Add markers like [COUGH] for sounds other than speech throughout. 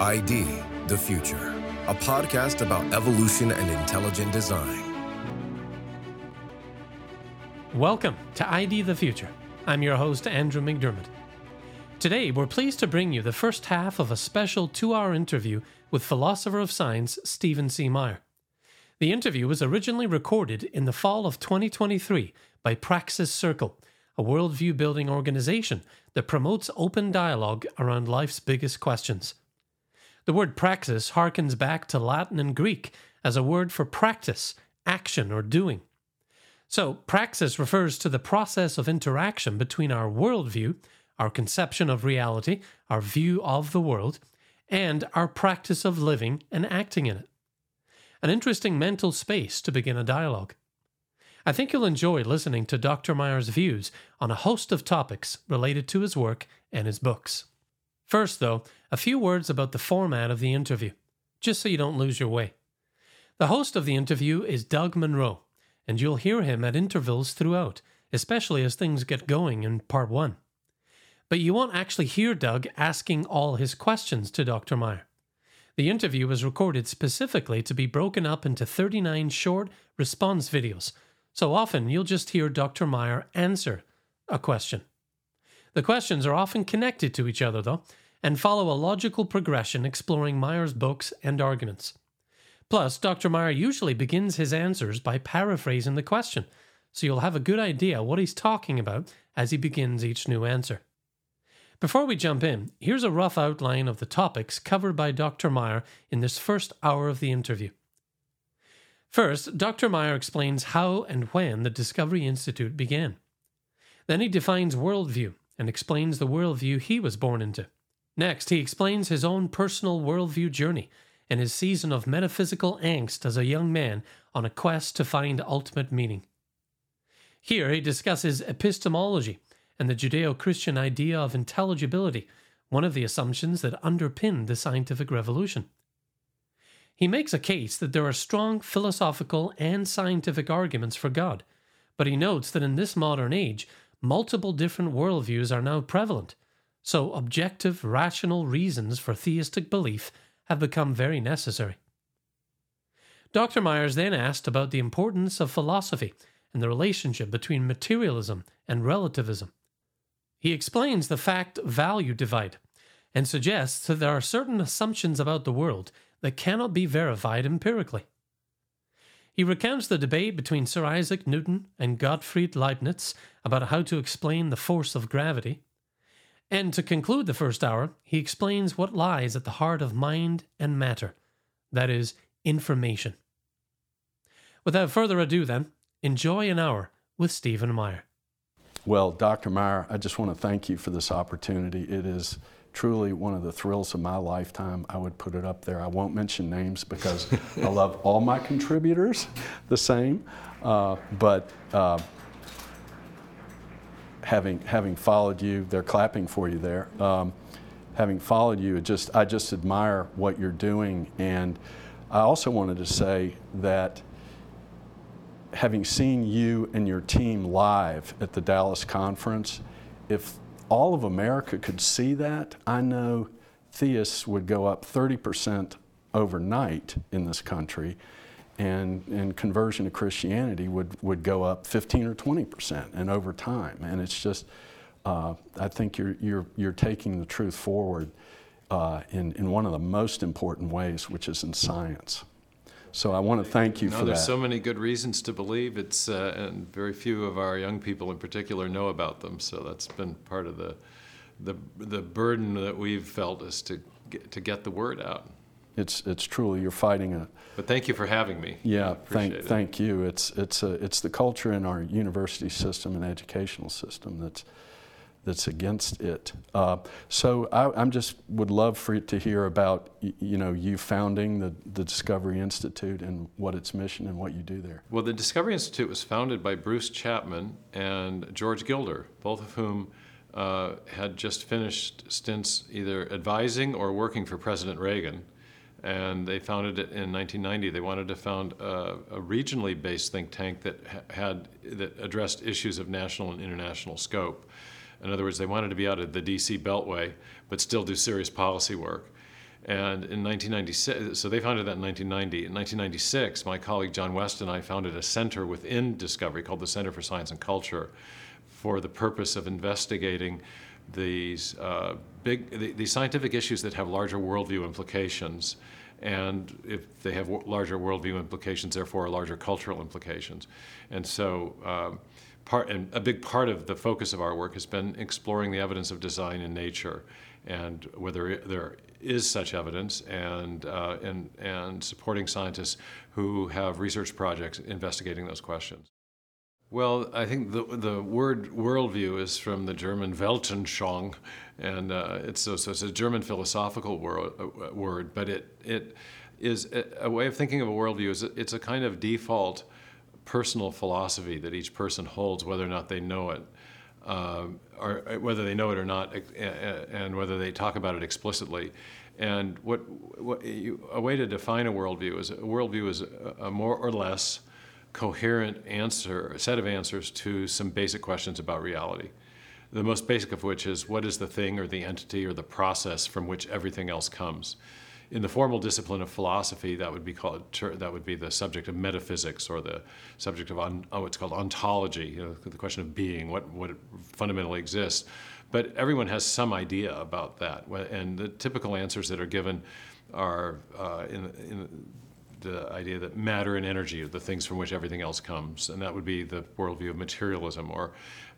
ID The Future, a podcast about evolution and intelligent design. Welcome to ID the Future. I'm your host, Andrew McDermott. Today, we're pleased to bring you the first half of a special two hour interview with philosopher of science Stephen C. Meyer. The interview was originally recorded in the fall of 2023 by Praxis Circle, a worldview building organization that promotes open dialogue around life's biggest questions. The word praxis harkens back to Latin and Greek as a word for practice, action, or doing. So, praxis refers to the process of interaction between our worldview, our conception of reality, our view of the world, and our practice of living and acting in it. An interesting mental space to begin a dialogue. I think you'll enjoy listening to Dr. Meyer's views on a host of topics related to his work and his books. First, though, a few words about the format of the interview, just so you don't lose your way. The host of the interview is Doug Monroe, and you'll hear him at intervals throughout, especially as things get going in part one. But you won't actually hear Doug asking all his questions to Dr. Meyer. The interview was recorded specifically to be broken up into 39 short response videos so often you'll just hear Dr. Meyer answer a question. The questions are often connected to each other, though, and follow a logical progression exploring Meyer's books and arguments. Plus, Dr. Meyer usually begins his answers by paraphrasing the question, so you'll have a good idea what he's talking about as he begins each new answer. Before we jump in, here's a rough outline of the topics covered by Dr. Meyer in this first hour of the interview. First, Dr. Meyer explains how and when the Discovery Institute began. Then he defines worldview and explains the worldview he was born into. Next, he explains his own personal worldview journey and his season of metaphysical angst as a young man on a quest to find ultimate meaning. Here, he discusses epistemology and the Judeo Christian idea of intelligibility, one of the assumptions that underpinned the scientific revolution. He makes a case that there are strong philosophical and scientific arguments for God, but he notes that in this modern age, multiple different worldviews are now prevalent, so objective, rational reasons for theistic belief have become very necessary. Dr. Meyer's then asked about the importance of philosophy and the relationship between materialism and relativism. He explains the fact value divide and suggests that there are certain assumptions about the world that cannot be verified empirically. He recounts the debate between Sir Isaac Newton and Gottfried Leibniz about how to explain the force of gravity. And to conclude the first hour, he explains what lies at the heart of mind and matter that is, information. Without further ado, then, enjoy an hour with Stephen Meyer. Well, Dr. Meyer, I just want to thank you for this opportunity. It is truly one of the thrills of my lifetime. I would put it up there. I won't mention names because [LAUGHS] I love all my contributors the same. Uh, but uh, having having followed you, they're clapping for you there. Um, having followed you, just I just admire what you're doing, and I also wanted to say that having seen you and your team live at the Dallas conference, if all of America could see that, I know theists would go up 30% overnight in this country, and, and conversion to Christianity would, would go up 15 or 20% and over time. And it's just, uh, I think you're, you're, you're taking the truth forward uh, in, in one of the most important ways, which is in science. So I want to thank you, know, for there's that. so many good reasons to believe it's, uh, and very few of our young people in particular know about them. So that's been part of the, the, the burden that we've felt is to get, to get the word out. It's, it's truly you're fighting a. But thank you for having me. Yeah, thank it. thank you. It's it's a, it's the culture in our university system and educational system that's that's against it. Uh, so I am just would love for you to hear about you know you founding the, the Discovery Institute and what its mission and what you do there. Well, the Discovery Institute was founded by Bruce Chapman and George Gilder, both of whom uh, had just finished stints either advising or working for President Reagan. And they founded it in 1990. They wanted to found a, a regionally based think tank that had that addressed issues of national and international scope. In other words, they wanted to be out of the DC Beltway, but still do serious policy work. And in 1996, so they founded that in 1990. In 1996, my colleague John West and I founded a center within Discovery called the Center for Science and Culture for the purpose of investigating these uh, big, the, these scientific issues that have larger worldview implications. And if they have larger worldview implications, therefore larger cultural implications. And so, um, part, and a big part of the focus of our work has been exploring the evidence of design in nature and whether there is such evidence and, uh, and, and supporting scientists who have research projects investigating those questions. Well, I think the, the word worldview is from the German Weltanschauung, and uh, it's, so, so it's a German philosophical word, uh, word but it, it is a, way of thinking of a worldview. Is it's a kind of default personal philosophy that each person holds, whether or not they know it, uh, or uh, whether they know it or not, and whether they talk about it explicitly. And what, what you, a way to define a worldview is a worldview is a, a more or less coherent answer, a set of answers to some basic questions about reality. The most basic of which is what is the thing or the entity or the process from which everything else comes? In the formal discipline of philosophy, that would be called that would be the subject of metaphysics or the subject of on, oh, it's called ontology, you know, the question of being, what what fundamentally exists. But everyone has some idea about that, and the typical answers that are given are uh, in, in the idea that matter and energy are the things from which everything else comes, and that would be the worldview of materialism. Or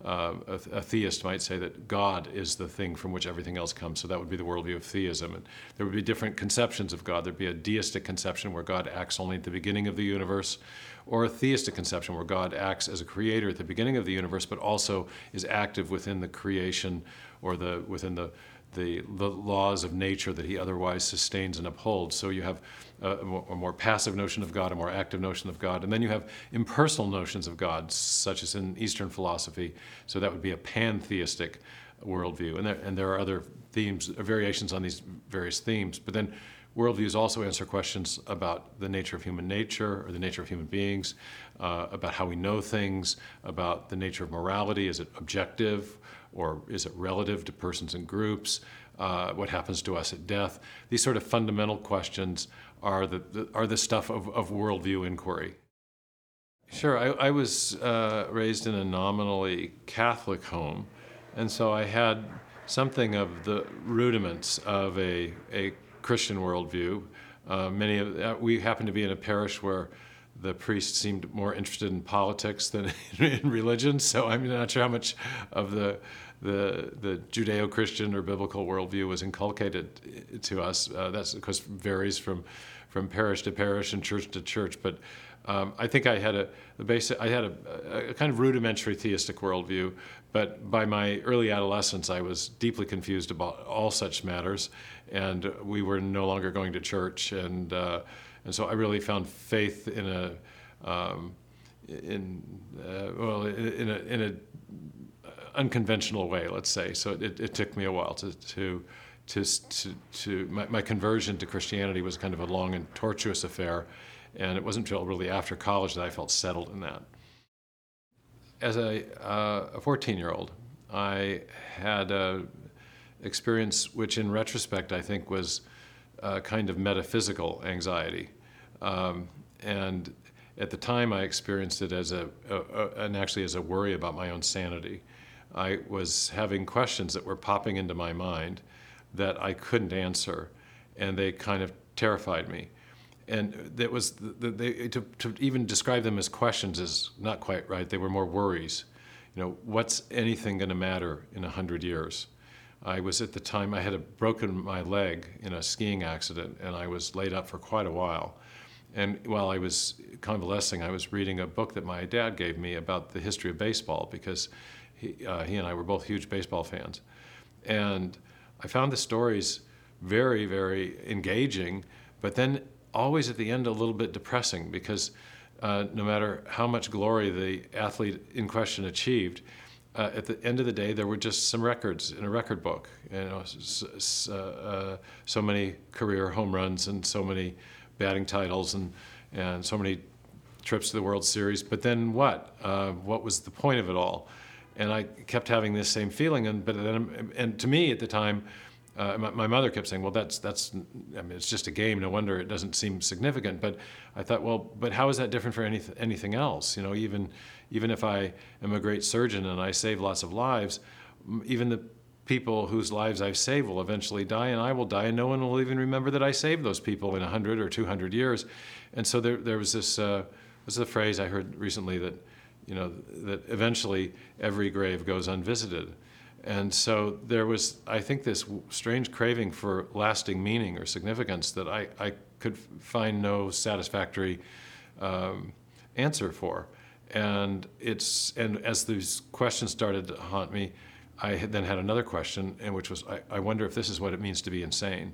uh, a, a, theist might say that God is the thing from which everything else comes, so that would be the worldview of theism. And there would be different conceptions of God. There'd be a deistic conception where God acts only at the beginning of the universe, or a theistic conception where God acts as a creator at the beginning of the universe, but also is active within the creation or the within the the, the laws of nature that he otherwise sustains and upholds. So you have a, a, more, passive notion of God, a more active notion of God, and then you have impersonal notions of God, such as in Eastern philosophy. So that would be a pantheistic worldview, and there, and there are other themes, variations on these various themes. But then worldviews also answer questions about the nature of human nature or the nature of human beings, uh, about how we know things, about the nature of morality. Is it objective? Or is it relative to persons and groups? Uh, what happens to us at death? These sort of fundamental questions are the, the are the stuff of, of worldview inquiry. Sure, I, I was uh, raised in a nominally Catholic home, and so I had something of the rudiments of a, a Christian worldview. Uh, many of uh, we happen to be in a parish where the priest seemed more interested in politics than [LAUGHS] in religion. So I'm not sure how much of the the, the Judeo-Christian or biblical worldview was inculcated to us. Uh, that's of course varies from from parish to parish and church to church. But um, I think I had a basic I had a, a, kind of rudimentary theistic worldview. But by my early adolescence, I was deeply confused about all such matters, and we were no longer going to church and. Uh, and so I really found faith in a um, in uh, well in a in a unconventional way, let's say. So it, it took me a while to to to to, to my, my, conversion to Christianity was kind of a long and tortuous affair, and it wasn't until really after college that I felt settled in that. As a uh, a 14 year old, I had a experience which, in retrospect, I think was a kind of metaphysical anxiety. Um, and at the time, I experienced it as a, a, a, and actually as a worry about my own sanity. I was having questions that were popping into my mind that I couldn't answer, and they kind of terrified me. And that was the, they, to, to even describe them as questions is not quite right. They were more worries. You know, what's anything going to matter in a hundred years? I was at the time, I had broken my leg in a skiing accident, and I was laid up for quite a while. And while I was convalescing, I was reading a book that my dad gave me about the history of baseball because he, uh, he and I were both huge baseball fans. And I found the stories very, very engaging, but then always at the end a little bit depressing because uh, no matter how much glory the athlete in question achieved, uh, at the end of the day, there were just some records in a record book. You know, so, uh, so many career home runs and so many batting titles and and so many trips to the World Series. But then what? Uh, what was the point of it all? And I kept having this same feeling. And but then, and to me at the time, Uh, my, my, mother kept saying, "Well, that's that's I mean, it's just a game. No wonder it doesn't seem significant." But I thought, well, but how is that different for anything anything else? You know, even even if I am a great surgeon and I save lots of lives, even the people whose lives I've saved will eventually die, and I will die, and no one will even remember that I saved those people in 100 or 200 years. And so there, there was this, uh, was a phrase I heard recently that, you know, that eventually every grave goes unvisited. And so there was, I think, this strange craving for lasting meaning or significance that I, I could find no satisfactory um, answer for. And it's, and as these questions started to haunt me, I then had another question, and which was, I, I, wonder if this is what it means to be insane.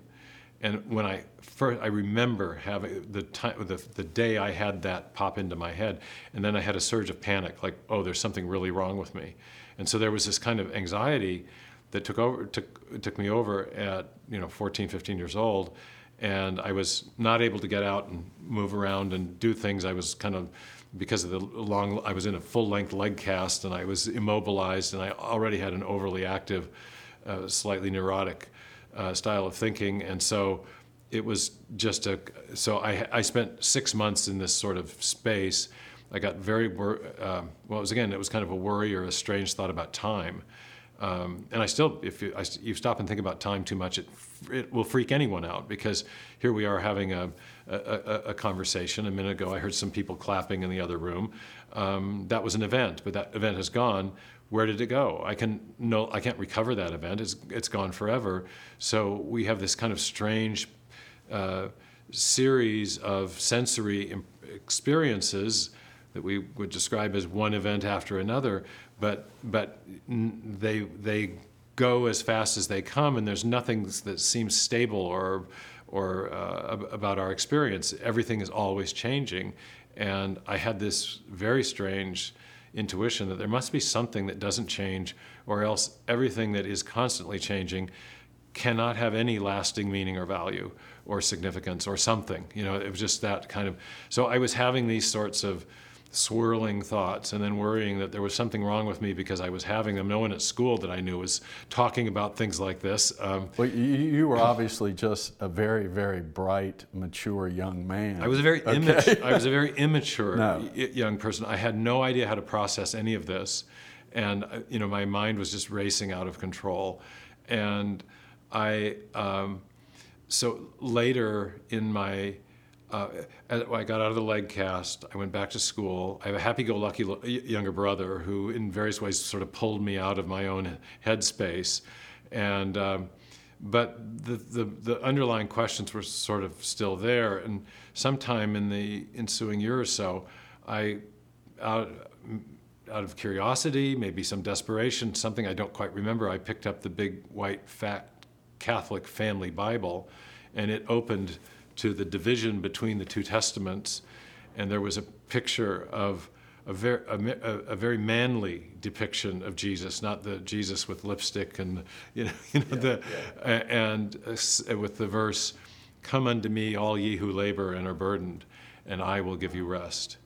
And when I first, I remember having the time, the, the day I had that pop into my head, and then I had a surge of panic, like, oh, there's something really wrong with me. And so there was this kind of anxiety that took over, took, took me over at, you know, 14, 15 years old. And I was not able to get out and move around and do things. I was kind of because of the long, I was in a full length leg cast and I was immobilized and I already had an overly active, uh, slightly neurotic uh, style of thinking. And so it was just a, so I, I spent six months in this sort of space. I got very, uh, well, it was again, it was kind of a worry or a strange thought about time. Um, and I still, if you, I, you, stop and think about time too much, it, it will freak anyone out because here we are having a, a, a, conversation. A minute ago, I heard some people clapping in the other room. Um, that was an event, but that event has gone. Where did it go? I can no, I can't recover that event. It's it's gone forever. So we have this kind of strange uh, series of sensory experiences that we would describe as one event after another, but but they they go as fast as they come, and there's nothing that seems stable or or uh, about our experience. Everything is always changing. And I had this very strange intuition that there must be something that doesn't change, or else everything that is constantly changing cannot have any lasting meaning or value or significance or something. You know, it was just that kind of. So I was having these sorts of swirling thoughts and then worrying that there was something wrong with me because I was having them. No one at school that I knew was talking about things like this. Um, well, you, you, were obviously just a very, very bright, mature young man. I was a very okay. immature. [LAUGHS] I was a very immature no. young person. I had no idea how to process any of this, and uh, you know, my mind was just racing out of control, and I. Um, so later in my uh, I got out of the leg cast. I went back to school. I have a happy-go-lucky younger brother who, in various ways, sort of pulled me out of my own headspace. And um, but the, the, the underlying questions were sort of still there. And sometime in the ensuing year or so, I out out of curiosity, maybe some desperation, something I don't quite remember, I picked up the big white fat Catholic family Bible, and it opened to the division between the two testaments, and there was a picture of a very, a, a, very manly depiction of Jesus, not the Jesus with lipstick and you know, [LAUGHS] you know yeah, the, yeah. and uh, with the verse, "Come unto me, all ye who labor and are burdened, and I will give you rest."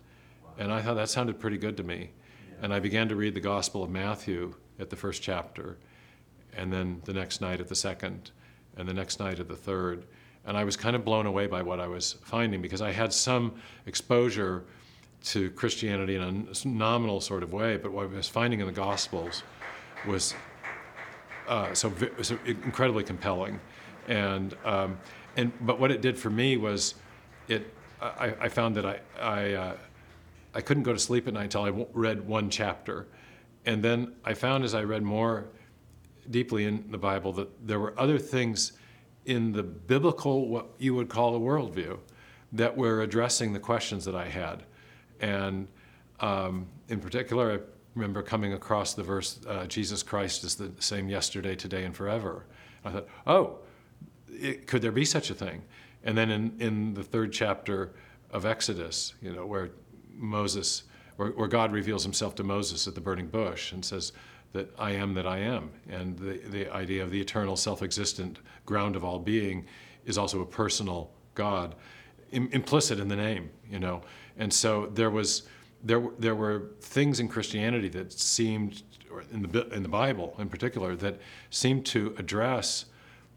And I thought that sounded pretty good to me, and I began to read the Gospel of Matthew at the first chapter, and then the next night at the second, and the next night at the third, and I was kind of blown away by what I was finding because I had some exposure to Christianity in a nominal sort of way, but what I was finding in the Gospels was uh, so, so, incredibly compelling. And, um, and, but what it did for me was it, I, I found that I, I, uh, I couldn't go to sleep at night until I read one chapter. And then I found as I read more deeply in the Bible that there were other things in the biblical, what you would call a worldview, that were addressing the questions that I had. And um, in particular, I remember coming across the verse, uh, Jesus Christ is the same yesterday, today, and forever. I thought, oh, it, could there be such a thing? And then in, in the third chapter of Exodus, you know, where Moses, where, where God reveals himself to Moses at the burning bush and says, that I am that I am. And the, the idea of the eternal, self existent ground of all being is also a personal God, Im- implicit in the name, you know. And so there was. There, there were things in Christianity that seemed, or in the, in the Bible in particular, that seemed to address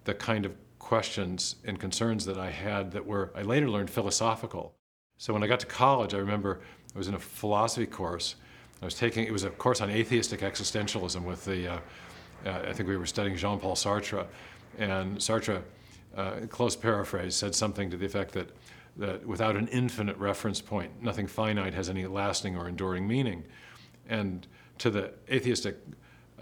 the kind of questions and concerns that I had that were, I later learned, philosophical. So when I got to college, I remember I was in a philosophy course. I was taking, it was a course on atheistic existentialism with the, uh, uh, I think we were studying Jean Paul Sartre. And Sartre, uh, close paraphrase, said something to the effect that, that without an infinite reference point, nothing finite has any lasting or enduring meaning. And to the atheistic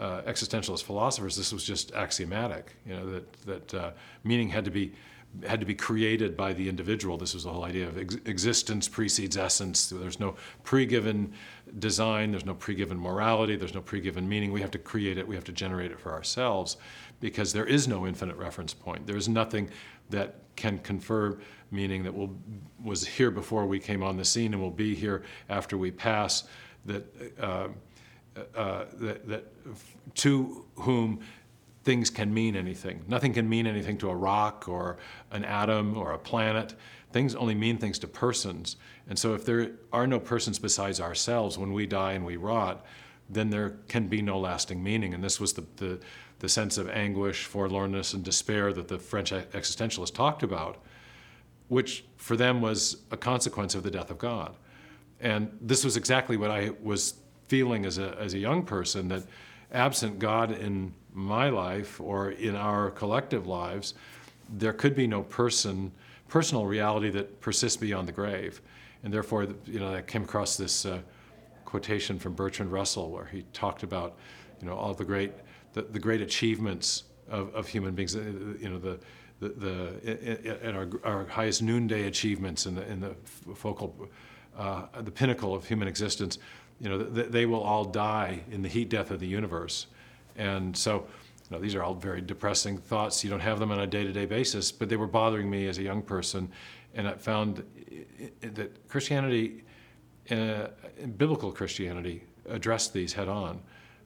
uh, existentialist philosophers, this was just axiomatic. You know that that uh, meaning had to be had to be created by the individual. This was the whole idea of ex- existence precedes essence. There's no pre-given design. There's no pre-given morality. There's no pre-given meaning. We have to create it. We have to generate it for ourselves, because there is no infinite reference point. There is nothing that can confer meaning that will was here before we came on the scene and will be here after we pass. That. Uh, uh, that, that to whom things can mean anything. Nothing can mean anything to a rock or an atom or a planet. Things only mean things to persons. And so, if there are no persons besides ourselves when we die and we rot, then there can be no lasting meaning. And this was the, the, the sense of anguish, forlornness, and despair that the French existentialists talked about, which for them was a consequence of the death of God. And this was exactly what I was feeling as a, as a young person that absent God in my life or in our collective lives, there could be no person, personal reality that persists beyond the grave. And therefore, you know, I came across this uh, quotation from Bertrand Russell where he talked about, you know, all the great, the, the great achievements of, of human beings, uh, you know, the, the, the and our, our highest noonday achievements in the, in the focal, uh, the pinnacle of human existence you know, th- they will all die in the heat death of the universe. And so, you know, these are all very depressing thoughts. You don't have them on a day-to-day basis, but they were bothering me as a young person, and I found that Christianity, uh, biblical Christianity, addressed these head-on.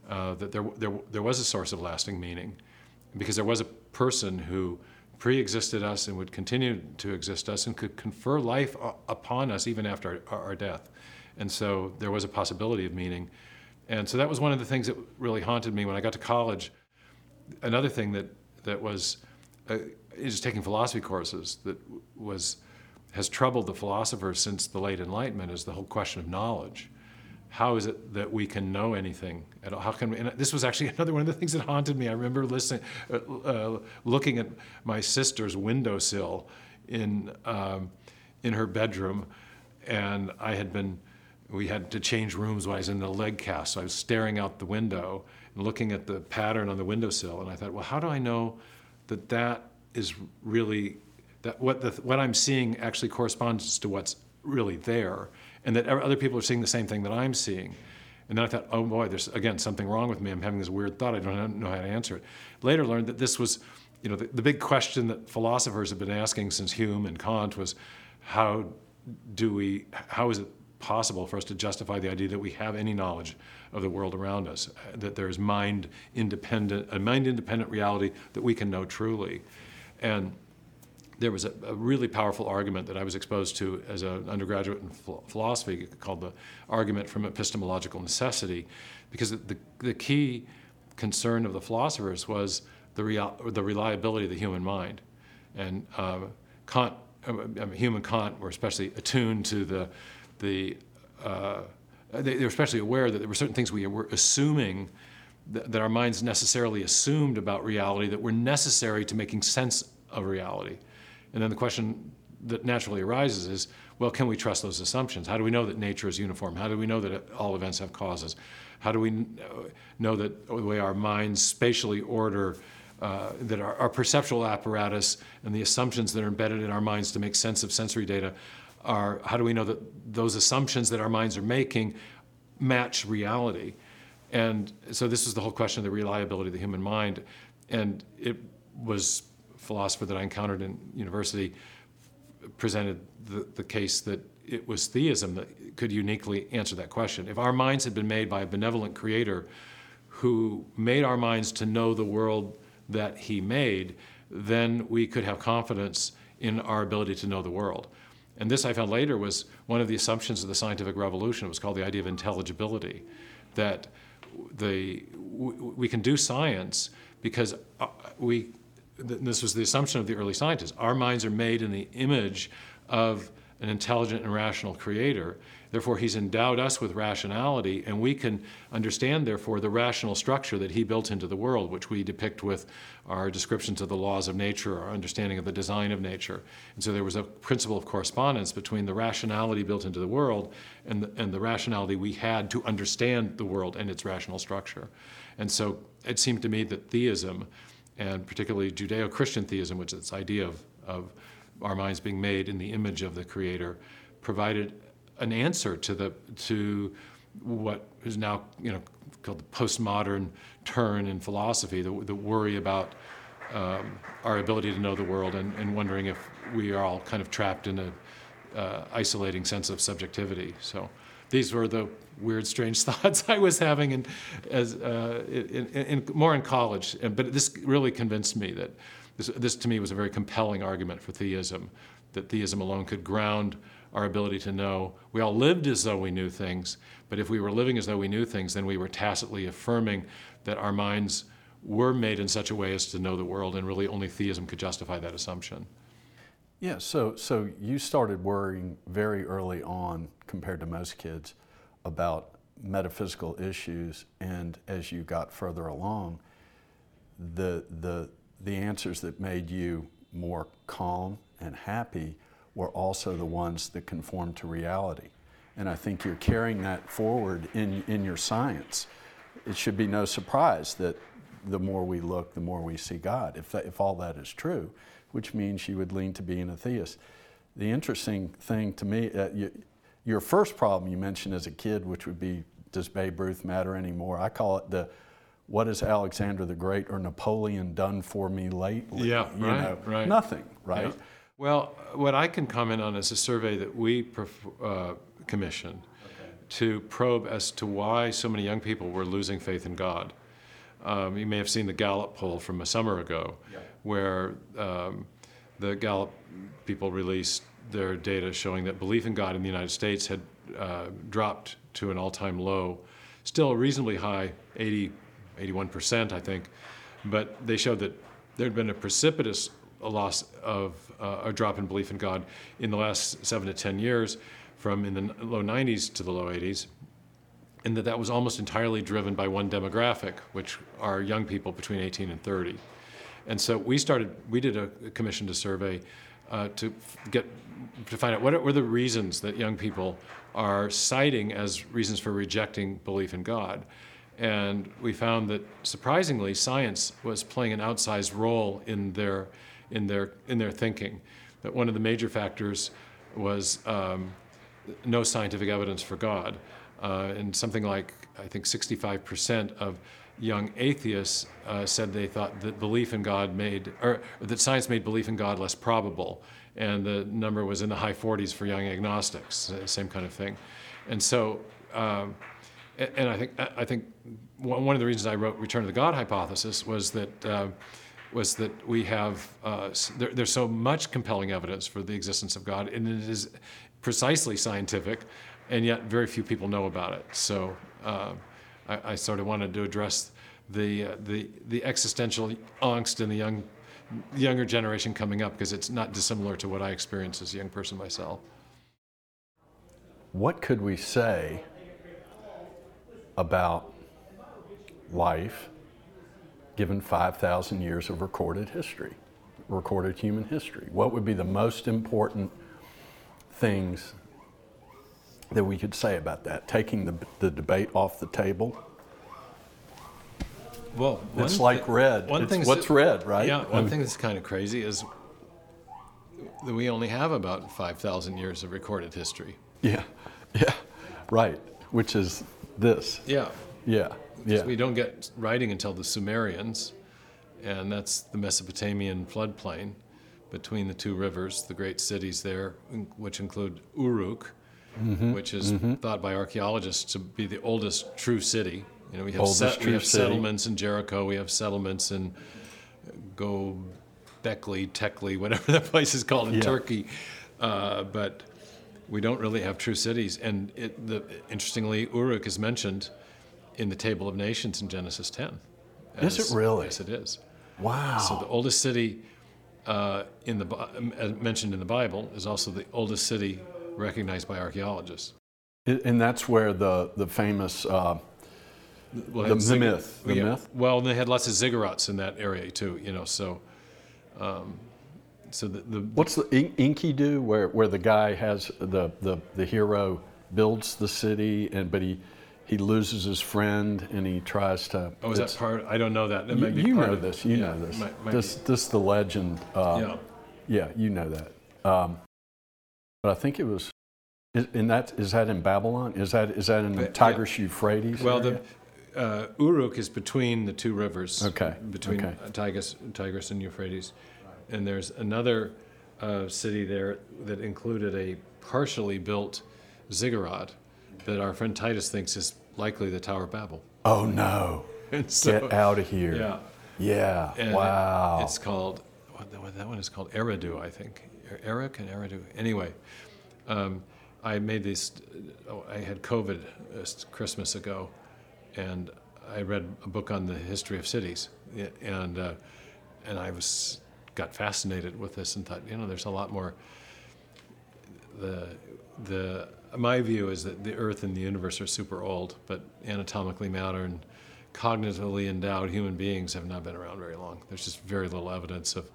Uh, that there, there, there was a source of lasting meaning, because there was a person who pre-existed us and would continue to exist us and could confer life upon us even after our, our death. And so there was a possibility of meaning. And so that was one of the things that really haunted me when I got to college. Another thing that, that was uh, just taking philosophy courses that was has troubled the philosophers since the late Enlightenment is the whole question of knowledge. How is it that we can know anything at all? How can we, and this was actually [LAUGHS] another one of the things that haunted me. I remember listening, uh, uh, looking at my sister's windowsill in um, in her bedroom, and I had been we had to change rooms when I was in the leg cast. So I was staring out the window and looking at the pattern on the windowsill, and I thought, well, how do I know that that is really that what the, what I'm seeing actually corresponds to what's really there, and that other people are seeing the same thing that I'm seeing. And then I thought, oh boy, there's again something wrong with me. I'm having this weird thought. I don't know how to answer it. Later learned that this was, you know, the, the big question that philosophers have been asking since Hume and Kant was, how do we, how is it possible for us to justify the idea that we have any knowledge of the world around us, that there's mind independent, a mind independent reality that we can know truly. And there was a, a, really powerful argument that I was exposed to as an undergraduate in philosophy called the argument from epistemological necessity, because the, the key concern of the philosophers was the, real, the reliability of the human mind. And uh, Kant, uh, Hume and Kant were especially attuned to the the uh, they, they, were especially aware that there were certain things we were assuming that, that, our minds necessarily assumed about reality that were necessary to making sense of reality. And then the question that naturally arises is, well, can we trust those assumptions? How do we know that nature is uniform? How do we know that all events have causes? How do we know that the way our minds spatially order, uh, that our, our perceptual apparatus and the assumptions that are embedded in our minds to make sense of sensory data are how do we know that those assumptions that our minds are making match reality? And so this is the whole question of the reliability of the human mind. And it was a philosopher that I encountered in university presented the, the case that it was theism that could uniquely answer that question. If our minds had been made by a benevolent creator who made our minds to know the world that he made, then we could have confidence in our ability to know the world. And this I found later was one of the assumptions of the scientific revolution. It was called the idea of intelligibility, that the we can do science because uh, we this was the assumption of the early scientists. Our minds are made in the image of an intelligent and rational creator. Therefore, he's endowed us with rationality, and we can understand, therefore, the rational structure that he built into the world, which we depict with our descriptions of the laws of nature, our understanding of the design of nature. And so there was a principle of correspondence between the rationality built into the world and the, and the rationality we had to understand the world and its rational structure. And so it seemed to me that theism, and particularly Judeo Christian theism, which is this idea of, of our minds being made in the image of the Creator, provided an answer to the to what is now you know called the postmodern turn in philosophy, the, the worry about um, our ability to know the world and, and, wondering if we are all kind of trapped in a uh, isolating sense of subjectivity. So these were the weird, strange [LAUGHS] thoughts I was having, and as uh, in, in, in, more in college. But this really convinced me that this, this, to me, was a very compelling argument for theism, that theism alone could ground our ability to know. We all lived as though we knew things, but if we were living as though we knew things, then we were tacitly affirming that our minds were made in such a way as to know the world, and really only theism could justify that assumption. Yeah, so, so you started worrying very early on, compared to most kids, about metaphysical issues, and as you got further along, the, the, the answers that made you more calm and happy were also the ones that conform to reality. And I think you're carrying that forward in, in your science. It should be no surprise that the more we look, the more we see God, if, that, if all that is true, which means you would lean to being a theist. The interesting thing to me, uh, you, your first problem you mentioned as a kid, which would be, does Babe Ruth matter anymore? I call it the, what has Alexander the Great or Napoleon done for me lately? Yeah, you right, know, right. Nothing, right? Yeah. Well, what I can comment on is a survey that we uh, commissioned okay. to probe as to why so many young people were losing faith in God. Um, you may have seen the Gallup poll from a summer ago, yeah. where um, the Gallup people released their data showing that belief in God in the United States had uh, dropped to an all time low, still reasonably high, 80, 81%, I think, but they showed that there had been a precipitous loss of uh, a drop in belief in God in the last seven to 10 years from in the low 90s to the low 80s, and that that was almost entirely driven by one demographic, which are young people between 18 and 30. And so we started, we did a commission to survey uh, to get to find out what were the reasons that young people are citing as reasons for rejecting belief in God. And we found that surprisingly, science was playing an outsized role in their, in their, in their thinking. That one of the major factors was um, no scientific evidence for God. Uh, and something like, I think, 65% of young atheists uh, said they thought that belief in God made, or, that science made belief in God less probable. And the number was in the high 40s for young agnostics, same kind of thing. And so, um, and I think I think one of the reasons I wrote "Return to the God" hypothesis was that uh, was that we have uh, there, there's so much compelling evidence for the existence of God, and it is precisely scientific, and yet very few people know about it. So uh, I, I, sort of wanted to address the uh, the the existential angst in the young younger generation coming up because it's not dissimilar to what I experienced as a young person myself. What could we say about life given 5,000 years of recorded history, recorded human history? What would be the most important things that we could say about that? Taking the, the debate off the table? Well, it's like red. One thing what's that, red, right? Yeah. One thing that's kind of crazy is that we only have about 5,000 years of recorded history. Yeah. Yeah. Right. Which is this. Yeah. Yeah. Yeah. We don't get writing until the Sumerians, and that's the Mesopotamian floodplain between the two rivers, the great cities there, which include Uruk, mm-hmm. which is mm-hmm. thought by archaeologists to be the oldest true city. You know, we have, set, we have settlements in Jericho, we have settlements in Gobekli, Tekli, whatever [LAUGHS] that place is called in yeah. Turkey, uh, but we don't really have true cities. And it, the, interestingly, Uruk is mentioned in the Table of Nations in Genesis 10. As, is it really? Yes, it is. Wow. So the oldest city uh, in the uh, mentioned in the Bible is also the oldest city recognized by archaeologists. And that's where the, the famous, uh, Well, The- the myth, the yeah. myth? Well, they had lots of ziggurats in that area too. You know, so um, so the, the what's the In- do? where, where the guy has, the, the, the hero builds the city, and but he, he loses his friend and he tries to. oh is that part? I don't know that. That You, might be you part know of- this, you yeah, know this. might- might this, be. this the legend. Uh, yeah. Yeah, you know that. Um, but I think it was, is, in that is that in Babylon? Is that is that in the yeah. Tigris Euphrates? Well, area? the uh, Uruk is between the two rivers. Okay, Between okay. Tigris, Tigris and Euphrates, and there's another uh, city there that included a partially built ziggurat that our friend Titus thinks is likely the Tower of Babel. oh no! [LAUGHS] So, Get out of here! Yeah. Yeah. And wow. It's called what, what, that one is called Eridu, I think. Er- Eric and Eridu. Anyway, um, I made these. Oh, I had COVID uh, Christmas ago, and I read a book on the history of cities, and uh, and I was got fascinated with this and thought, you know, there's a lot more. The the my view is that the Earth and the universe are super old, but anatomically modern, cognitively endowed human beings have not been around very long. There's just very little evidence of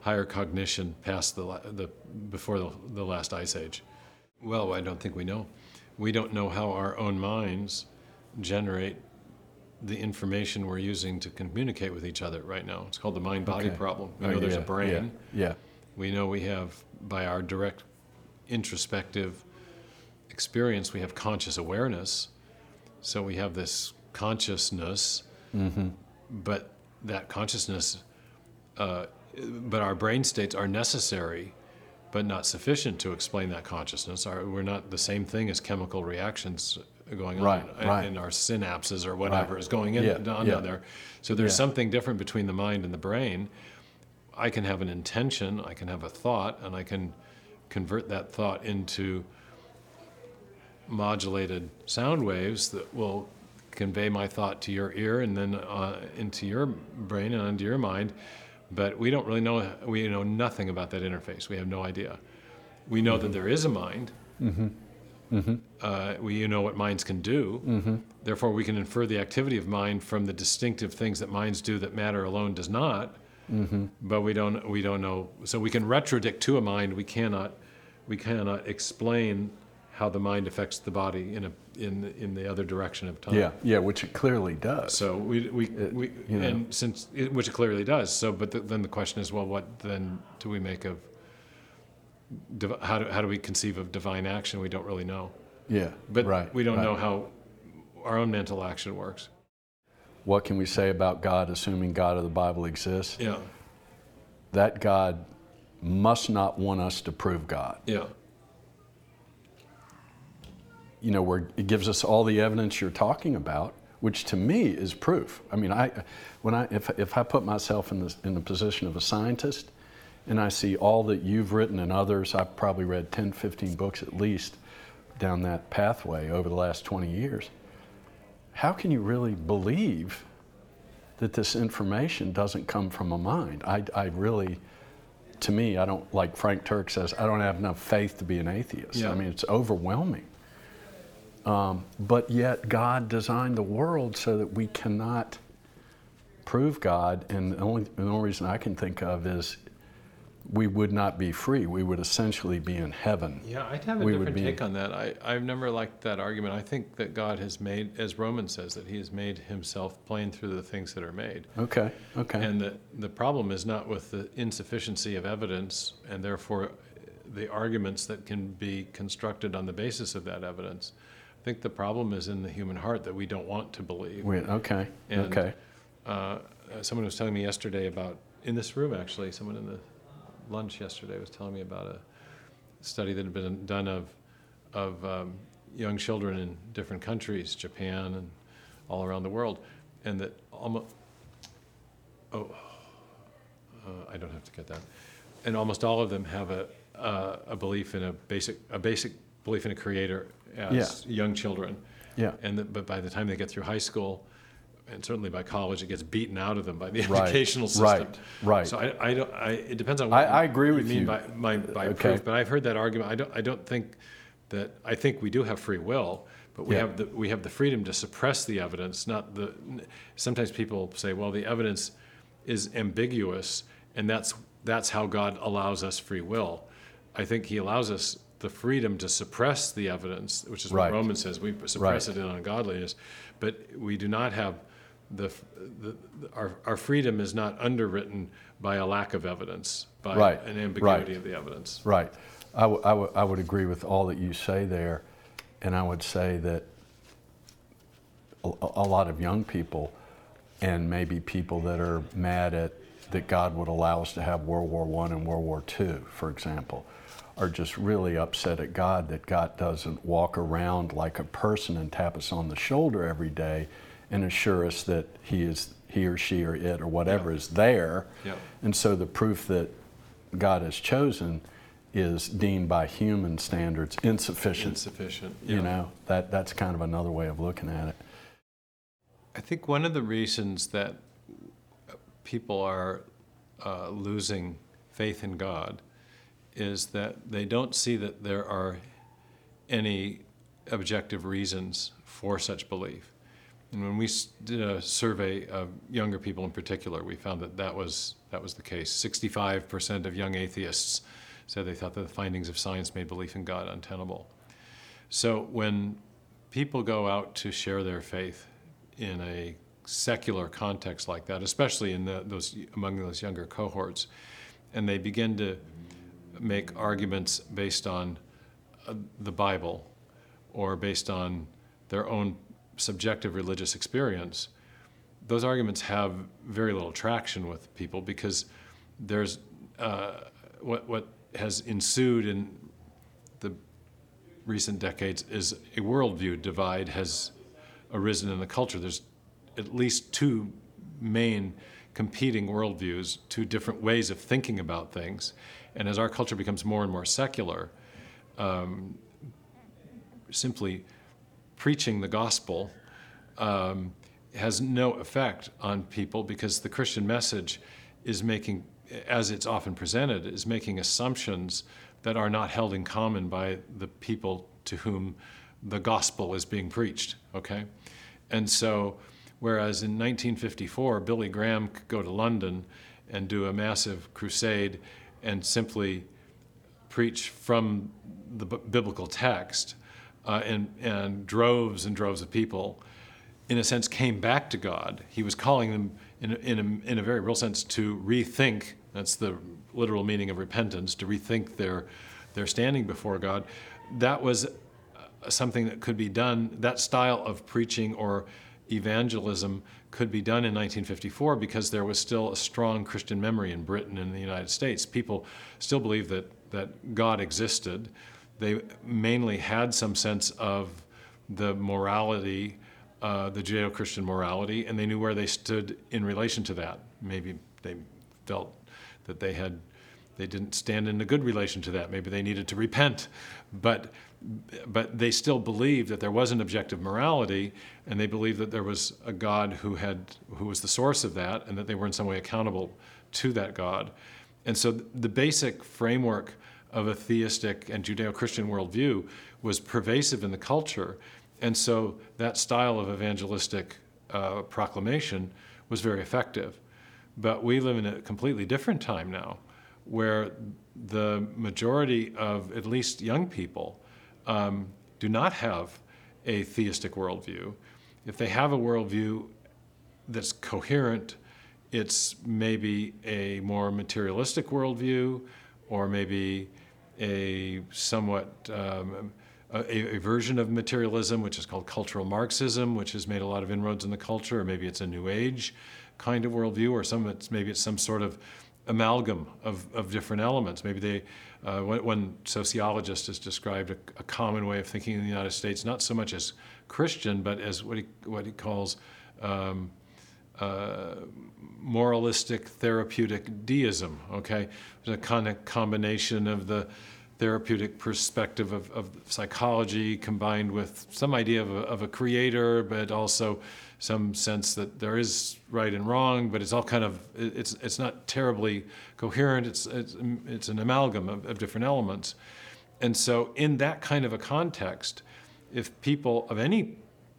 higher cognition past the, the before the, the last ice age. Well, I don't think we know. We don't know how our own minds generate the information we're using to communicate with each other right now. It's called the mind-body Okay. problem. We Oh, know there's a brain. Yeah. yeah. We know we have, by our direct introspective experience, we have conscious awareness. So we have this consciousness, but that consciousness, uh, but our brain states are necessary, but not sufficient to explain that consciousness. Our, we're not the same thing as chemical reactions going on Right, in, right. in our synapses or whatever Right. is going in Yeah, on yeah. there. So there's Yeah. something different between the mind and the brain. I can have an intention, I can have a thought, and I can convert that thought into modulated sound waves that will convey my thought to your ear and then uh, into your brain and onto your mind. But we don't really know, we know nothing about that interface. We have no idea. We know that there is a mind. Mm-hmm. Uh, we you know what minds can do. Mm-hmm. Therefore, we can infer the activity of mind from the distinctive things that minds do that matter alone does not. Mm-hmm. But we don't we don't know. So we can retrodict to a mind. We cannot we cannot explain how the mind affects the body in a in in the other direction of time. Yeah. Yeah. Which it clearly does. So we we, uh, we you know. and since it, which it clearly does. So, but the, then the question is, well, what then do we make of? Div- How do how do we conceive of divine action? We don't really know. yeah. But right. we don't right. know how our own mental action works. What can we say about God, assuming God of the Bible exists? Yeah, That God must not want us to prove God. yeah, you know, where it gives us all the evidence you're talking about, which to me is proof. I mean, I, when I, if, if I put myself in the, in the position of a scientist and I see all that you've written and others, I've probably read 10, 15 books at least down that pathway over the last 20 years. How can you really believe that this information doesn't come from a mind? I, I really, to me, I don't, like Frank Turek says, I don't have enough faith to be an atheist. Yeah. I mean, it's overwhelming. Um, but yet, God designed the world so that we cannot prove God, and the only, the only reason I can think of is we would not be free. We would essentially be in heaven. yeah. I'd have a We different take on that. I I've never liked that argument. I think that God has made, as Romans says, that He has made Himself plain through the things that are made. Okay, okay. And the, the problem is not with the insufficiency of evidence and therefore the arguments that can be constructed on the basis of that evidence. I think the problem is in the human heart that we don't want to believe. Wait, okay, And, okay. Uh, someone was telling me yesterday about, in this room actually, someone in the lunch yesterday was telling me about a study that had been done of, of um, young children in different countries, Japan and all around the world, and that almost, oh, uh, I don't have to get that. And almost all of them have a, uh, a belief in a basic, a basic belief in a creator as young children. Yeah. And that, but by the time they get through high school, and certainly by college, it gets beaten out of them by the [LAUGHS] Right, educational system. right, right. So I, I don't. I, it depends on. I- What I agree you with mean you. by by, by Okay. proof, but I've heard that argument. I don't. I don't think that. I think we do have free will, but we Yeah. have the we have the freedom to suppress the evidence. Not the. Sometimes people say, well, the evidence is ambiguous, and that's that's how God allows us free will. I think He allows us the freedom to suppress the evidence, which is what Right. Romans says. We suppress Right. it in ungodliness, but we do not have the, the, our, our freedom is not underwritten by a lack of evidence, by Right. an ambiguity Right. of the evidence. Right. I, w- I, w- I would agree with all that you say there. And I would say that a, a lot of young people, and maybe people that are mad at that God would allow us to have World War I and World War II, for example, are just really upset at God that God doesn't walk around like a person and tap us on the shoulder every day and assure us that He is he or she or it or whatever Yeah. is there. Yeah. And so the proof that God has chosen is deemed by human standards insufficient. Insufficient. You know, that, that's kind of another way of looking at it. I think one of the reasons that people are uh, losing faith in God is that they don't see that there are any objective reasons for such belief. And when we did a survey of younger people in particular, we found that that was, that was the case. 65% of young atheists said they thought that the findings of science made belief in God untenable. So when people go out to share their faith in a secular context like that, especially in the, those among those younger cohorts, and they begin to make arguments based on uh, the Bible or based on their own subjective religious experience, those arguments have very little traction with people because there's uh, what what has ensued in the recent decades is a worldview divide has arisen in the culture. There's at least two main competing worldviews, two different ways of thinking about things. And as our culture becomes more and more secular, um, simply preaching the gospel um, has no effect on people because the Christian message is making, as it's often presented, is making assumptions that are not held in common by the people to whom the gospel is being preached. Okay, and so whereas in 1954 Billy Graham could go to London and do a massive crusade and simply preach from the biblical text, uh, and, and droves and droves of people, in a sense, came back to God. He was calling them, in a, in a, in a very real sense, to rethink that's the literal meaning of repentance to rethink their, their standing before God. That was uh, something that could be done, that style of preaching or evangelism could be done in 1954 because there was still a strong Christian memory in Britain and the United States. People still believed that, that God existed. They mainly had some sense of the morality, uh, the Judeo Christian morality, and they knew where they stood in relation to that. Maybe they felt that they had they didn't stand in a good relation to that. Maybe they needed to repent, but but they still believed that there was an objective morality, and they believed that there was a God who had who was the source of that, and that they were in some way accountable to that God. And so the basic framework of a theistic and Judeo-Christian worldview was pervasive in the culture, and so that style of evangelistic uh, proclamation was very effective. But we live in a completely different time now, where the majority of at least young people um, do not have a theistic worldview. If they have a worldview that's coherent, it's maybe a more materialistic worldview, or maybe a somewhat um, a, a version of materialism, which is called cultural Marxism, which has made a lot of inroads in the culture, or maybe it's a New Age kind of worldview, or some it's maybe it's some sort of amalgam of, of different elements. Maybe they, uh, one, sociologist has described a, a, common way of thinking in the United States, not so much as Christian, but as what he, what he calls um, moralistic therapeutic deism. Okay, there's a kind of combination of the therapeutic perspective of, of psychology combined with some idea of a, of a creator, but also some sense that there is right and wrong, but it's all kind of it's it's not terribly coherent. It's it's, it's an amalgam of, of different elements, and so in that kind of a context, if people of any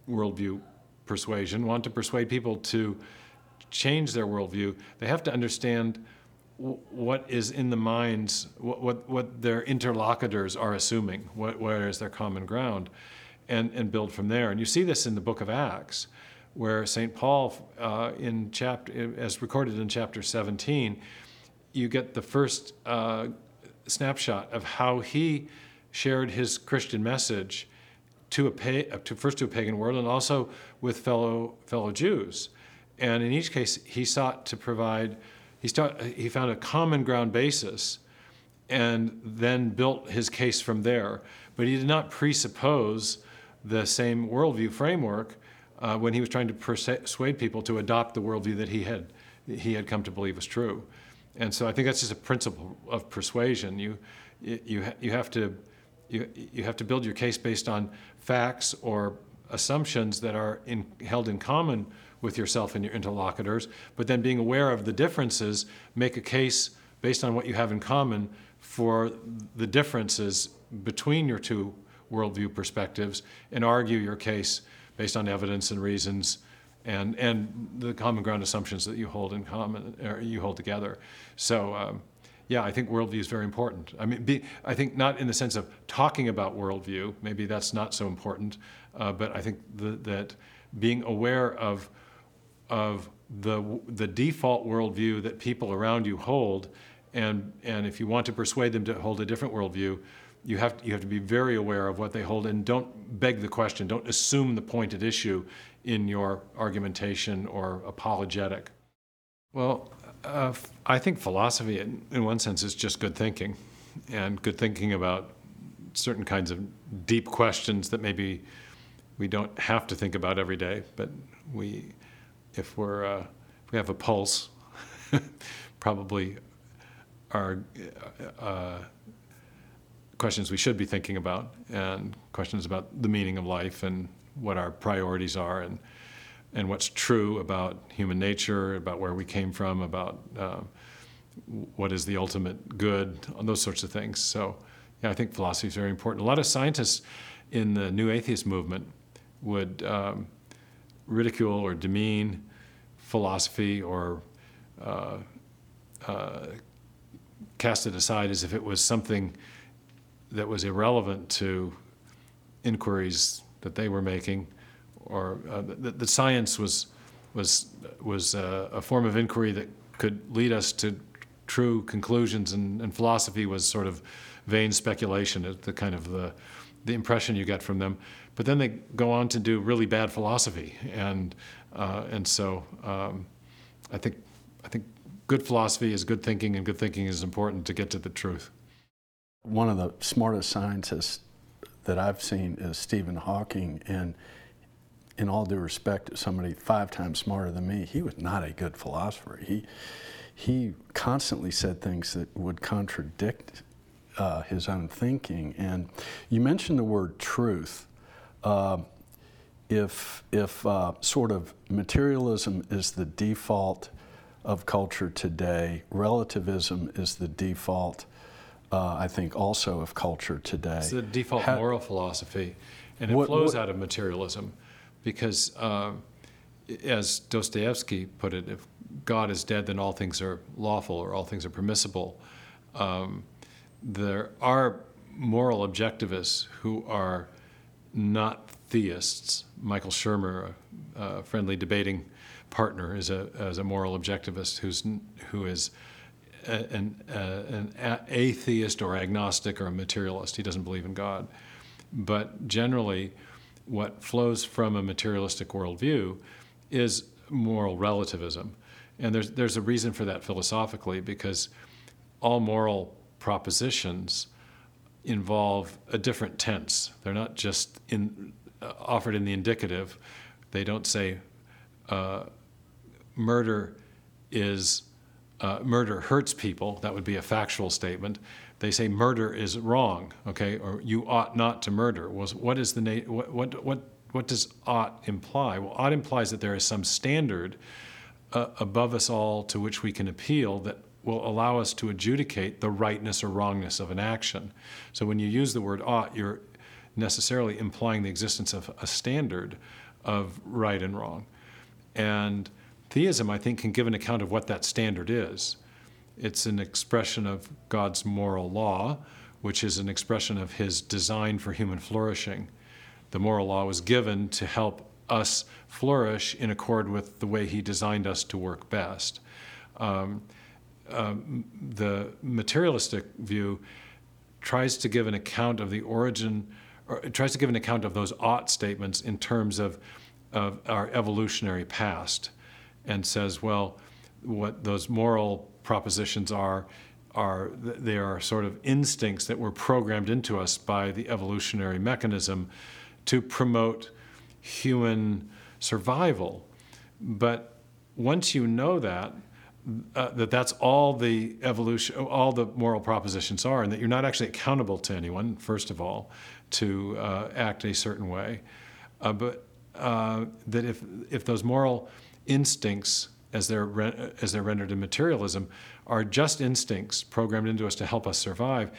worldview persuasion want to persuade people to change their worldview, they have to understand what is in the minds, what, what, what their interlocutors are assuming, what, where is their common ground, and, and build from there. And you see this in the book of Acts, where St. Paul, uh, in chapter, as recorded in chapter 17, you get the first uh, snapshot of how he shared his Christian message to a pa- to first to a pagan world and also with fellow fellow Jews. And in each case, he sought to provide he, start, he found a common ground basis and then built his case from there. But he did not presuppose the same worldview framework uh, when he was trying to persuade people to adopt the worldview that he had, he had come to believe was true. And so I think that's just a principle of persuasion. You, you, you, have, to, you, you have to build your case based on facts or assumptions that are in, held in common with yourself and your interlocutors, but then being aware of the differences, make a case based on what you have in common for the differences between your two worldview perspectives and argue your case based on evidence and reasons and, and the common ground assumptions that you hold in common or you hold together. So um, yeah, I think worldview is very important. I mean, be, I think not in the sense of talking about worldview, maybe that's not so important, uh, but I think the, that being aware of of the, the default worldview that people around you hold. And, and if you want to persuade them to hold a different worldview, you have, you have to be very aware of what they hold and don't beg the question, don't assume the point at issue in your argumentation or apologetic. Well, uh, I think philosophy, in, in one sense, is just good thinking, and good thinking about certain kinds of deep questions that maybe we don't have to think about every day, but we if we're uh, if we have a pulse, [LAUGHS] probably are uh, questions we should be thinking about, and questions about the meaning of life and what our priorities are, and and what's true about human nature, about where we came from, about uh, what is the ultimate good, those sorts of things. So, yeah, I think philosophy is very important. A lot of scientists in the New Atheist movement would um, ridicule or demean philosophy or uh, uh, cast it aside as if it was something that was irrelevant to inquiries that they were making, or uh, that, that science was was was uh, a form of inquiry that could lead us to true conclusions, and, and philosophy was sort of vain speculation. The kind of the the impression you get from them. But then they go on to do really bad philosophy, and uh, and so um, I think I think good philosophy is good thinking, and good thinking is important to get to the truth. One of the smartest scientists that I've seen is Stephen Hawking, and in all due respect, to somebody five times smarter than me, he was not a good philosopher. He he constantly said things that would contradict uh, his own thinking. And you mentioned the word truth. Uh, if if uh, sort of materialism is the default of culture today, relativism is the default. Uh, I think also of culture today. It's the default moral philosophy, and it what, flows what, out of materialism, because uh, as Dostoevsky put it, if God is dead, then all things are lawful or all things are permissible. Um, there are moral objectivists who are not theists. Michael Shermer, a, a friendly debating partner, is a, is a moral objectivist who's, who is an, an atheist or agnostic or a materialist. He doesn't believe in God. But generally, what flows from a materialistic worldview is moral relativism. And there's, there's a reason for that philosophically because all moral propositions involve a different tense. They're not just in, uh, offered in the indicative. They don't say uh, murder is uh, murder hurts people. That would be a factual statement. They say murder is wrong, okay, or you ought not to murder. Was what is the na- what, what what what does ought imply? Well, ought implies that there is some standard uh, above us all to which we can appeal that will allow us to adjudicate the rightness or wrongness of an action. So when you use the word ought, you're necessarily implying the existence of a standard of right and wrong. And theism, I think, can give an account of what that standard is. It's an expression of God's moral law, which is an expression of his design for human flourishing. The moral law was given to help us flourish in accord with the way he designed us to work best. Um, um, the materialistic view tries to give an account of the origin, or tries to give an account of those ought statements in terms of, of our evolutionary past, and says, well, what those moral propositions are are they are sort of instincts that were programmed into us by the evolutionary mechanism to promote human survival. But once you know that, uh, that that's all the evolution, all the moral propositions are, and that you're not actually accountable to anyone, first of all, to uh, act a certain way, uh, but uh, that if if those moral instincts, as they're re- as they're rendered in materialism, are just instincts programmed into us to help us survive,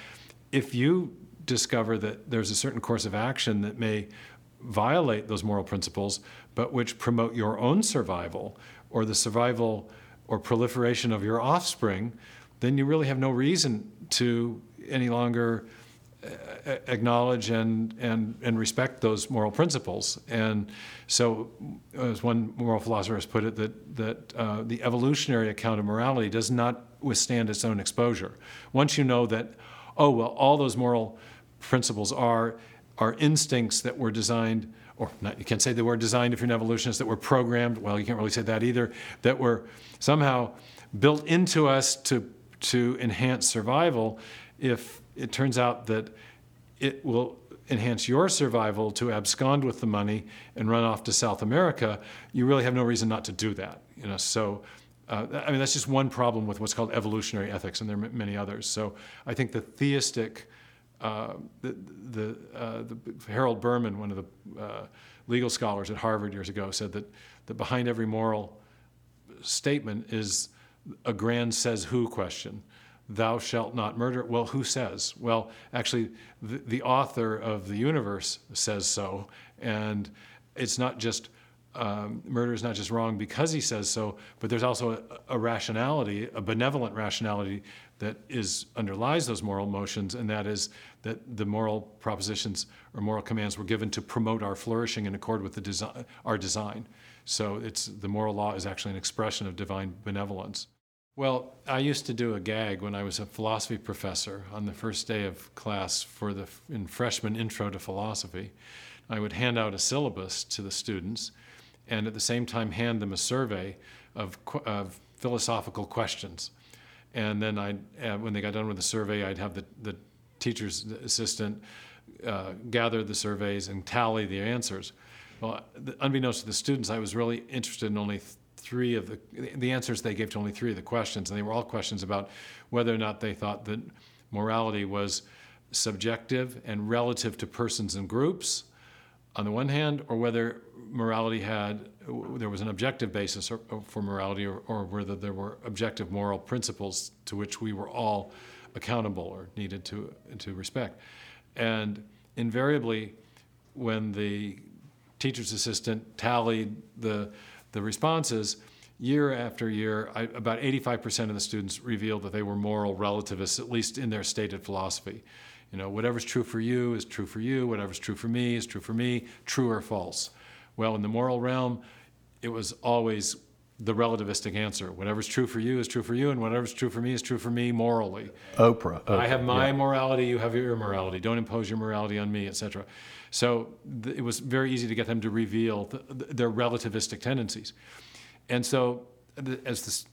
if you discover that there's a certain course of action that may violate those moral principles, but which promote your own survival or the survival or proliferation of your offspring, then you really have no reason to any longer acknowledge and, and, and respect those moral principles. And so, as one moral philosopher has put it, that, that uh, the evolutionary account of morality does not withstand its own exposure. Once you know that, oh, well, all those moral principles are are instincts that were designed, or not, you can't say they were designed if you're an evolutionist, that were programmed, well, you can't really say that either, that were somehow built into us to, to enhance survival. If it turns out that it will enhance your survival to abscond with the money and run off to South America, you really have no reason not to do that. You know, so uh, I mean that's just one problem with what's called evolutionary ethics, and there are many others. So I think the theistic uh, the, the, uh, the, Harold Berman, one of the uh, legal scholars at Harvard years ago, said that, that behind every moral statement is a grand says who question. Thou shalt not murder. Well, who says? Well, actually, the, the author of the universe says so. And it's not just um, murder is not just wrong because he says so, but there's also a, a, rationality, a benevolent rationality that is underlies those moral motions, and that is that the moral propositions or moral commands were given to promote our flourishing in accord with the our design. So it's the moral law is actually an expression of divine benevolence. Well, I used to do a gag when I was a philosophy professor on the first day of class for the in freshman intro to philosophy. I would hand out a syllabus to the students, and at the same time hand them a survey of, of philosophical questions and then I, uh, when they got done with the survey, I'd have the, the teacher's assistant uh, gather the surveys and tally the answers. Well, unbeknownst to the students, I was really interested in only three of the the answers they gave to only three of the questions, and they were all questions about whether or not they thought that morality was subjective and relative to persons and groups, on the one hand, or whether morality had there was an objective basis for morality, or, or, whether there were objective moral principles to which we were all accountable or needed to to respect. And invariably, when the teacher's assistant tallied the the responses, year after year, I, about 85% of the students revealed that they were moral relativists, at least in their stated philosophy. You know, whatever's true for you is true for you, whatever's true for me is true for me, true or false. Well, in the moral realm, it was always the relativistic answer. Whatever's true for you is true for you, and whatever's true for me is true for me morally. Oprah. Oprah I have my yeah. morality, you have your morality. Don't impose your morality on me, etc. So th- it was very easy to get them to reveal the, the, their relativistic tendencies. And so, as the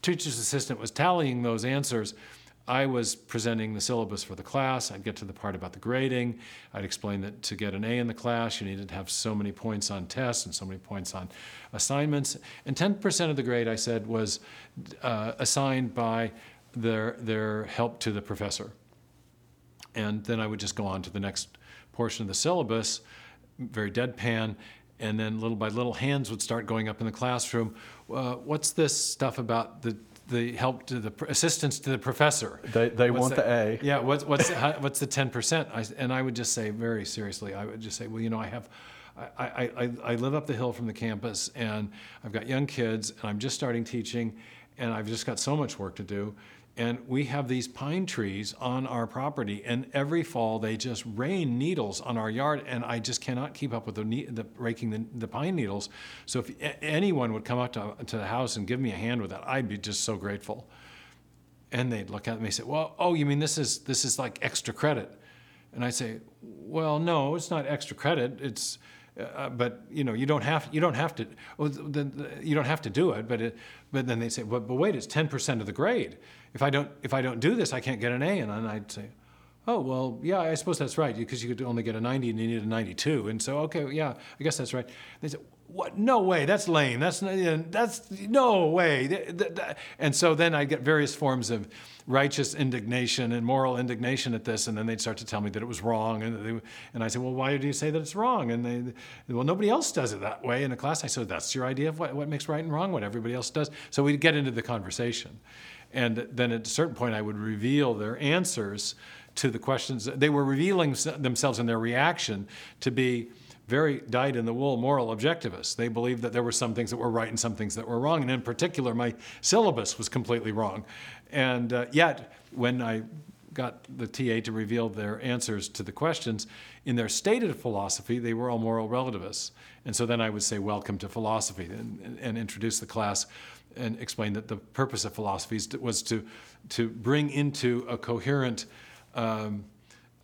teacher's assistant was tallying those answers, I was presenting the syllabus for the class. I'd get to the part about the grading. I'd explain that to get an A in the class, you needed to have so many points on tests and so many points on assignments. And 10% of the grade, I said, was uh, assigned by their, their help to the professor. And then I would just go on to the next portion of the syllabus very deadpan. And then little by little, hands would start going up in the classroom. Uh, what's this stuff about the the help to the assistance to the professor? They, they want that? the A. Yeah, what's what's the, [LAUGHS] how, what's the ten percent? And I would just say very seriously, I would just say, well, you know, I have. I, I, I live up the hill from the campus and I've got young kids and I'm just starting teaching and I've just got so much work to do. And we have these pine trees on our property, and every fall they just rain needles on our yard, and I just cannot keep up with the, the raking the, the, pine needles. So if anyone would come up to, to the house and give me a hand with that, I'd be just so grateful. And they'd look at me and say, "Well, oh, you mean this is this is like extra credit?" And I'd say, "Well, no, it's not extra credit. It's uh, but you know you don't have you don't have to well, the, the, you don't have to do it but it, but then they say but, wait it's 10% of the grade. If I don't if I don't do this I can't get an A. And I'd say oh well yeah I suppose that's right because you could only get a 90 and you need a 92 and so okay yeah I guess that's right. They what no way that's lame that's that's no way and so then I'd get various forms of righteous indignation and moral indignation at this, and then they'd start to tell me that it was wrong, and they, and I said, well, why do you say that it's wrong? And they, well, nobody else does it that way in a class. I said, that's your idea of what, what makes right and wrong, what everybody else does. So we'd get into the conversation, and then at a certain point, I would reveal their answers to the questions. They were revealing themselves in their reaction to be very dyed in the wool moral objectivists. They believed that there were some things that were right and some things that were wrong. And in particular, my syllabus was completely wrong. And uh, yet, when I got the TA to reveal their answers to the questions, in their stated philosophy, they were all moral relativists. And so then I would say, Welcome to philosophy, and, and introduce the class and explain that the purpose of philosophy was to, to bring into a coherent um,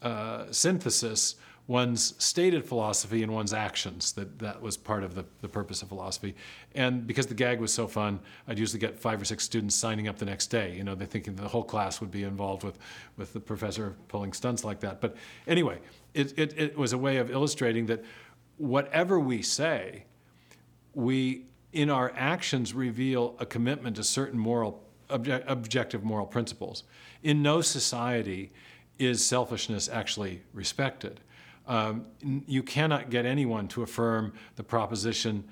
uh, synthesis one's stated philosophy and one's actions. That that was part of the, the purpose of philosophy. And because the gag was so fun, I'd usually get five or six students signing up the next day. You know, they're thinking the whole class would be involved with, with the professor pulling stunts like that. But anyway, it, it, it was a way of illustrating that whatever we say, we in our actions reveal a commitment to certain moral obje- objective moral principles. In no society is selfishness actually respected um, you cannot get anyone to affirm the proposition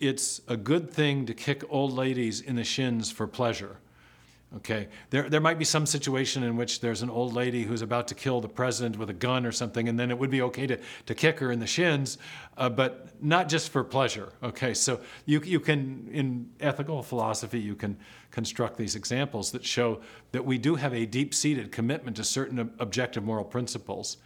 it's a good thing to kick old ladies in the shins for pleasure. Okay, there, there might be some situation in which there's an old lady who's about to kill the president with a gun or something, and then it would be okay to, to kick her in the shins, uh, but not just for pleasure. Okay, so you, you can, in ethical philosophy, you can construct these examples that show that we do have a deep seated commitment to certain objective moral principles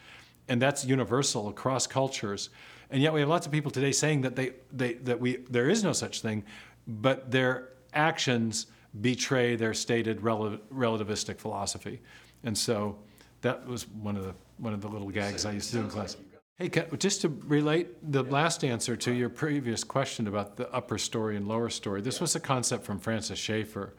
and that's universal across cultures. And yet we have lots of people today saying that they, they that we there is no such thing, but their actions betray their stated rel- relativistic philosophy. And so that was one of the one of the little gags I used to do in class. Hey, just to relate the last answer to your previous question about the upper story and lower story, this was a concept from Francis Schaeffer.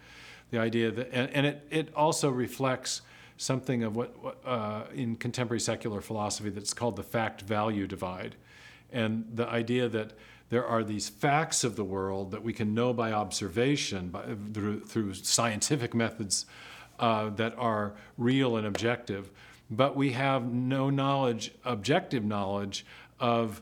The idea that, and, and it, it also reflects something of what uh, in contemporary secular philosophy that's called the fact value divide. And the idea that there are these facts of the world that we can know by observation, by, through, through scientific methods uh, that are real and objective, but we have no knowledge, objective knowledge, of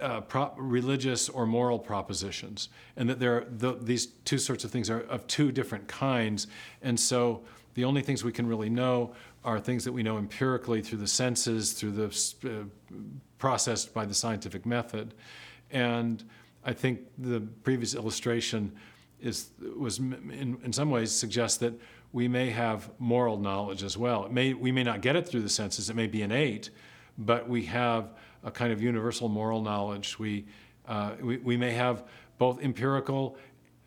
uh, religious or moral propositions, and that there are the, these two sorts of things are of two different kinds, and so the only things we can really know are things that we know empirically through the senses, through the uh, processed by the scientific method. And I think the previous illustration is was in, in some ways suggests that we may have moral knowledge as well. It may we may not get it through the senses. It may be innate, but we have a kind of universal moral knowledge. We uh, we, we may have both empirical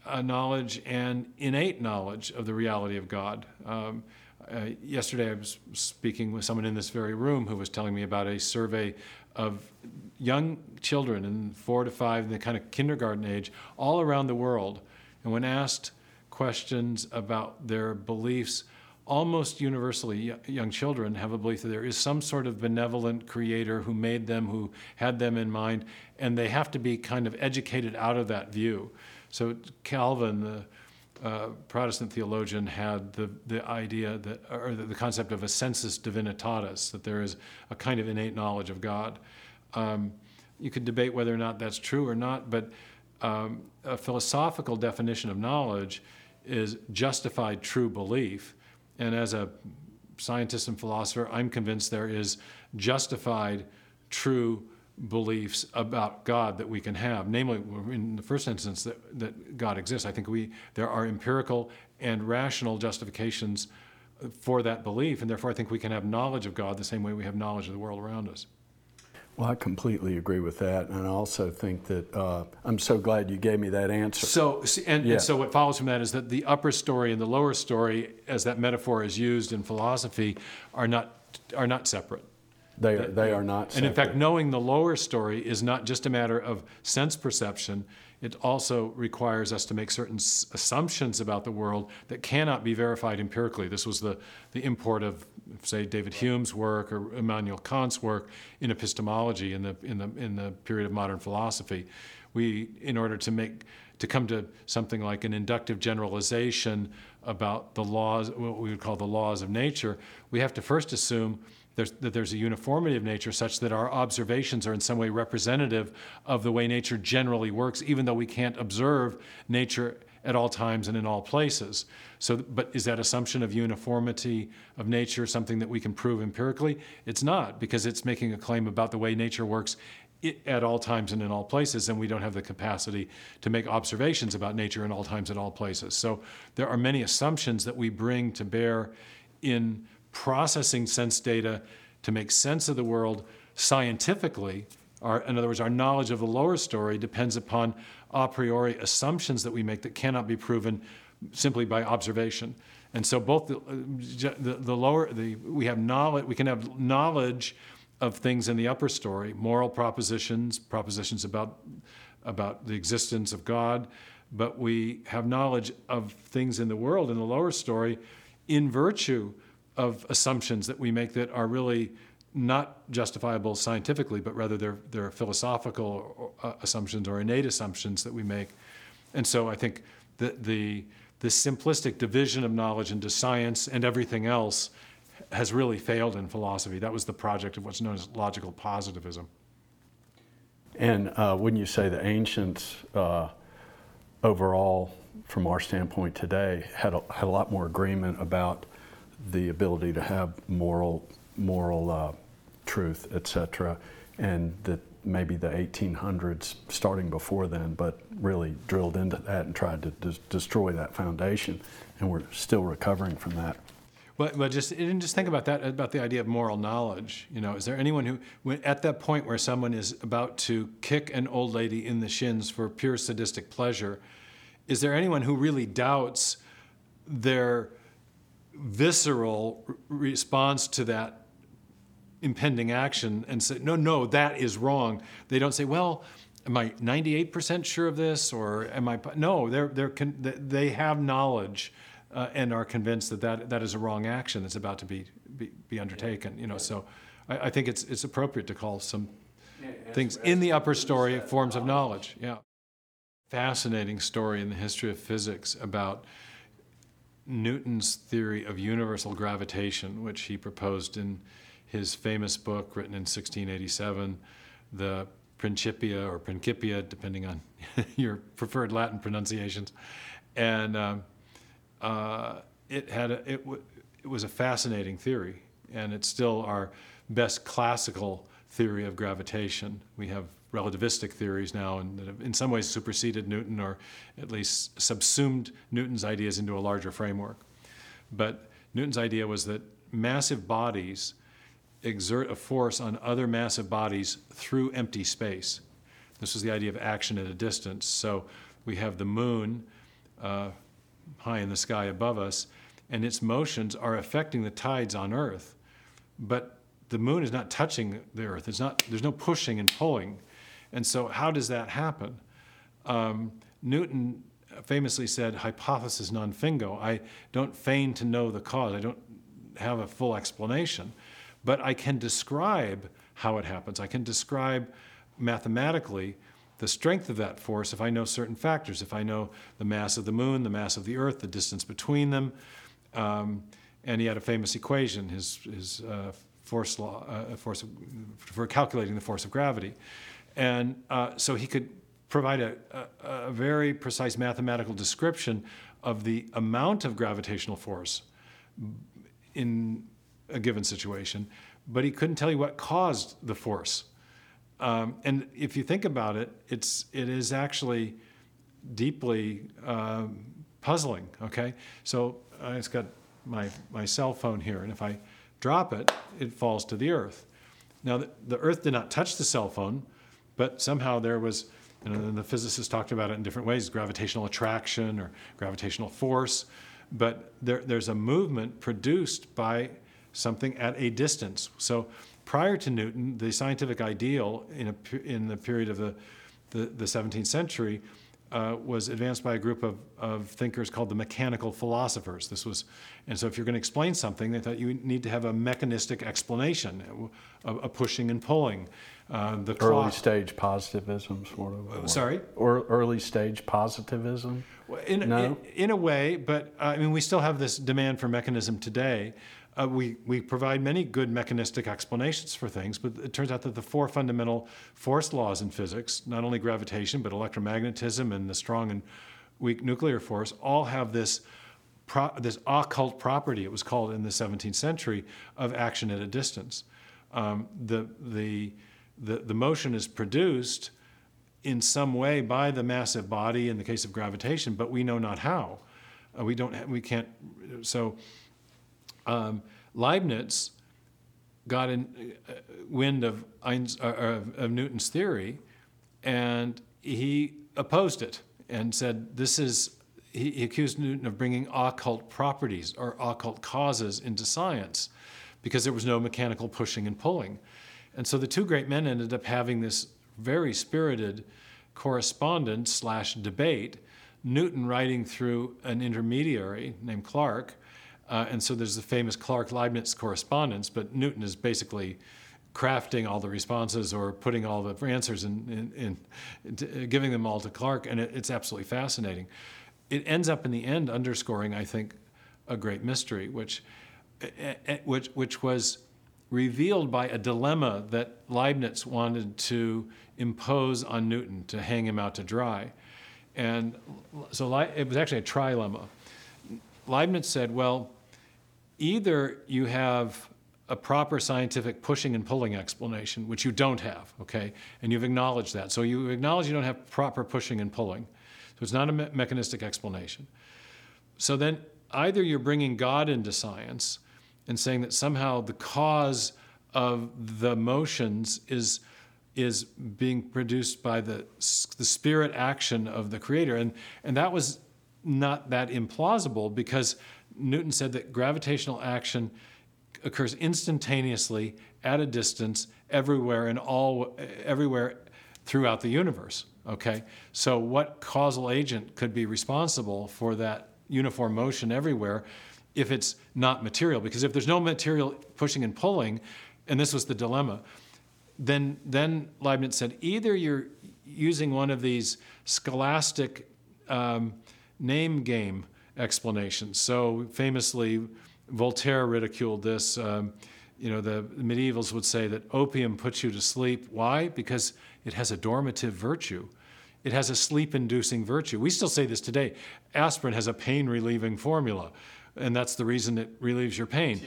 uh, knowledge and innate knowledge of the reality of God. Um, uh, yesterday, I was speaking with someone in this very room who was telling me about a survey of young children in four to five, in the kind of kindergarten age, all around the world. And when asked questions about their beliefs, almost universally, young children have a belief that there is some sort of benevolent creator who made them, who had them in mind, and they have to be kind of educated out of that view. So Calvin, the uh, Protestant theologian, had the, the idea that, or the, the, concept of a sensus divinitatis, that there is a kind of innate knowledge of God. Um, you could debate whether or not that's true or not, but um, a philosophical definition of knowledge is justified true belief. And as a scientist and philosopher, I'm convinced there is justified true beliefs about God that we can have. Namely, in the first instance, that, that God exists. I think we there are empirical and rational justifications for that belief, and therefore I think we can have knowledge of God the same way we have knowledge of the world around us. Well, I completely agree with that, and I also think that uh, I'm so glad you gave me that answer. So, and, yeah. and, so what follows from that is that the upper story and the lower story, as that metaphor is used in philosophy, are not are not separate. They are, they are not. And in fact, knowing the lower story is not just a matter of sense perception. It also requires us to make certain assumptions about the world that cannot be verified empirically. This was the, the import of, say, David Hume's work or Immanuel Kant's work in epistemology in the, in the, in the period of modern philosophy. We, in order to make to come to something like an inductive generalization about the laws, what we would call the laws of nature, we have to first assume there's, that there's a uniformity of nature such that our observations are in some way representative of the way nature generally works, even though we can't observe nature at all times and in all places. So, but is that assumption of uniformity of nature something that we can prove empirically? It's not, because it's making a claim about the way nature works at all times and in all places, and we don't have the capacity to make observations about nature in all times and all places. So there are many assumptions that we bring to bear in processing sense data to make sense of the world scientifically. Our, in other words, our knowledge of the lower story depends upon a priori assumptions that we make that cannot be proven simply by observation. And so both the, uh, the, the lower, the, we have knowledge, we can have knowledge of things in the upper story, moral propositions, propositions about, about the existence of God, but we have knowledge of things in the world in the lower story in virtue of assumptions that we make that are really not justifiable scientifically, but rather they're, they're philosophical uh, assumptions or innate assumptions that we make. And so I think the, the, the simplistic division of knowledge into science and everything else has really failed in philosophy. That was the project of what's known as logical positivism. And uh, wouldn't you say the ancients, uh, overall, from our standpoint today, had a, had a lot more agreement about the ability to have moral, moral uh, truth, etc., and that maybe the 1800s, starting before then, but really drilled into that and tried to des- destroy that foundation, and we're still recovering from that. But, but just just think about that about the idea of moral knowledge. You know, is there anyone who, when, at that point where someone is about to kick an old lady in the shins for pure sadistic pleasure, is there anyone who really doubts their visceral response to that impending action and say, no, no, that is wrong. They don't say, well, am I 98% sure of this or am I, no, they're, they're they have knowledge uh, and are convinced that, that that is a wrong action that's about to be, be, be undertaken, you know, so I, I, think it's, it's appropriate to call some yeah, things in the upper story forms of knowledge, yeah. Fascinating story in the history of physics about Newton's theory of universal gravitation, which he proposed in his famous book written in 1687, the Principia or Principia, depending on [LAUGHS] your preferred Latin pronunciations. And um, uh, it, had a, it, w- it was a fascinating theory, and it's still our best classical theory of gravitation. We have relativistic theories now and that have in some ways superseded Newton or at least subsumed Newton's ideas into a larger framework. But Newton's idea was that massive bodies exert a force on other massive bodies through empty space. This was the idea of action at a distance. So we have the moon uh, high in the sky above us, and its motions are affecting the tides on Earth. But the moon is not touching the Earth. It's not, there's no pushing and pulling. And so, how does that happen? Um, Newton famously said, hypothesis non fingo. I don't feign to know the cause, I don't have a full explanation, but I can describe how it happens. I can describe mathematically the strength of that force if I know certain factors, if I know the mass of the moon, the mass of the earth, the distance between them. Um, and he had a famous equation, his, his uh, force law, uh, force of, for calculating the force of gravity. And uh, so he could provide a, a, a very precise mathematical description of the amount of gravitational force in a given situation, but he couldn't tell you what caused the force. Um, and if you think about it, it's it is actually deeply um, puzzling. Okay, so I just got my my cell phone here, and if I drop it, it falls to the earth. Now the, the earth did not touch the cell phone, but somehow there was. And the physicists talked about it in different ways: gravitational attraction or gravitational force. But there, there's a movement produced by something at a distance. So prior to Newton, the scientific ideal in, a, in the period of the, the, the 17th century uh, was advanced by a group of, of thinkers called the mechanical philosophers. This was, and so if you're going to explain something, they thought you need to have a mechanistic explanation, a, a pushing and pulling. Uh, the early clock. stage positivism, sort of. Uh, sorry? Or early stage positivism. In, no? in, in, a way, but uh, I mean, we still have this demand for mechanism today. Uh, we, we provide many good mechanistic explanations for things, but it turns out that the four fundamental force laws in physics, not only gravitation, but electromagnetism and the strong and weak nuclear force, all have this, pro- this occult property, it was called in the 17th century, of action at a distance. Um, the, the, the, the motion is produced in some way by the massive body in the case of gravitation, but we know not how. Uh, we don't. We can't. So um, Leibniz got in uh, wind of, Ein's, uh, of Newton's theory, and he opposed it and said, "This is." He, he accused Newton of bringing occult properties or occult causes into science, because there was no mechanical pushing and pulling, and so the two great men ended up having this very spirited correspondence slash debate. Newton writing through an intermediary named Clarke, uh, and so there's the famous Clarke Leibniz correspondence, but Newton is basically crafting all the responses or putting all the answers and in, uh, giving them all to Clarke, and it, it's absolutely fascinating. It ends up in the end underscoring, I think, a great mystery, which, eh, eh, eh, which, which was revealed by a dilemma that Leibniz wanted to impose on Newton to hang him out to dry. And so it was actually a trilemma. Leibniz said, well, either you have a proper scientific pushing and pulling explanation, which you don't have, okay? And you've acknowledged that. So you acknowledge you don't have proper pushing and pulling. So it's not a me- mechanistic explanation. So then either you're bringing God into science and saying that somehow the cause of the motions is is being produced by the the spirit action of the creator and and that was not that implausible because Newton said that gravitational action occurs instantaneously at a distance everywhere and all everywhere throughout the universe okay? So what causal agent could be responsible for that uniform motion everywhere if it's not material? Because if there's no material pushing and pulling and this was the dilemma then then leibniz said either you're using one of these scholastic um, name game explanations. So famously, Voltaire ridiculed this. Um, you know, the medievals would say that opium puts you to sleep. Why? Because it has a dormitive virtue. It has a sleep inducing virtue. We still say this today. Aspirin has a pain relieving formula, and that's the reason it relieves your pain.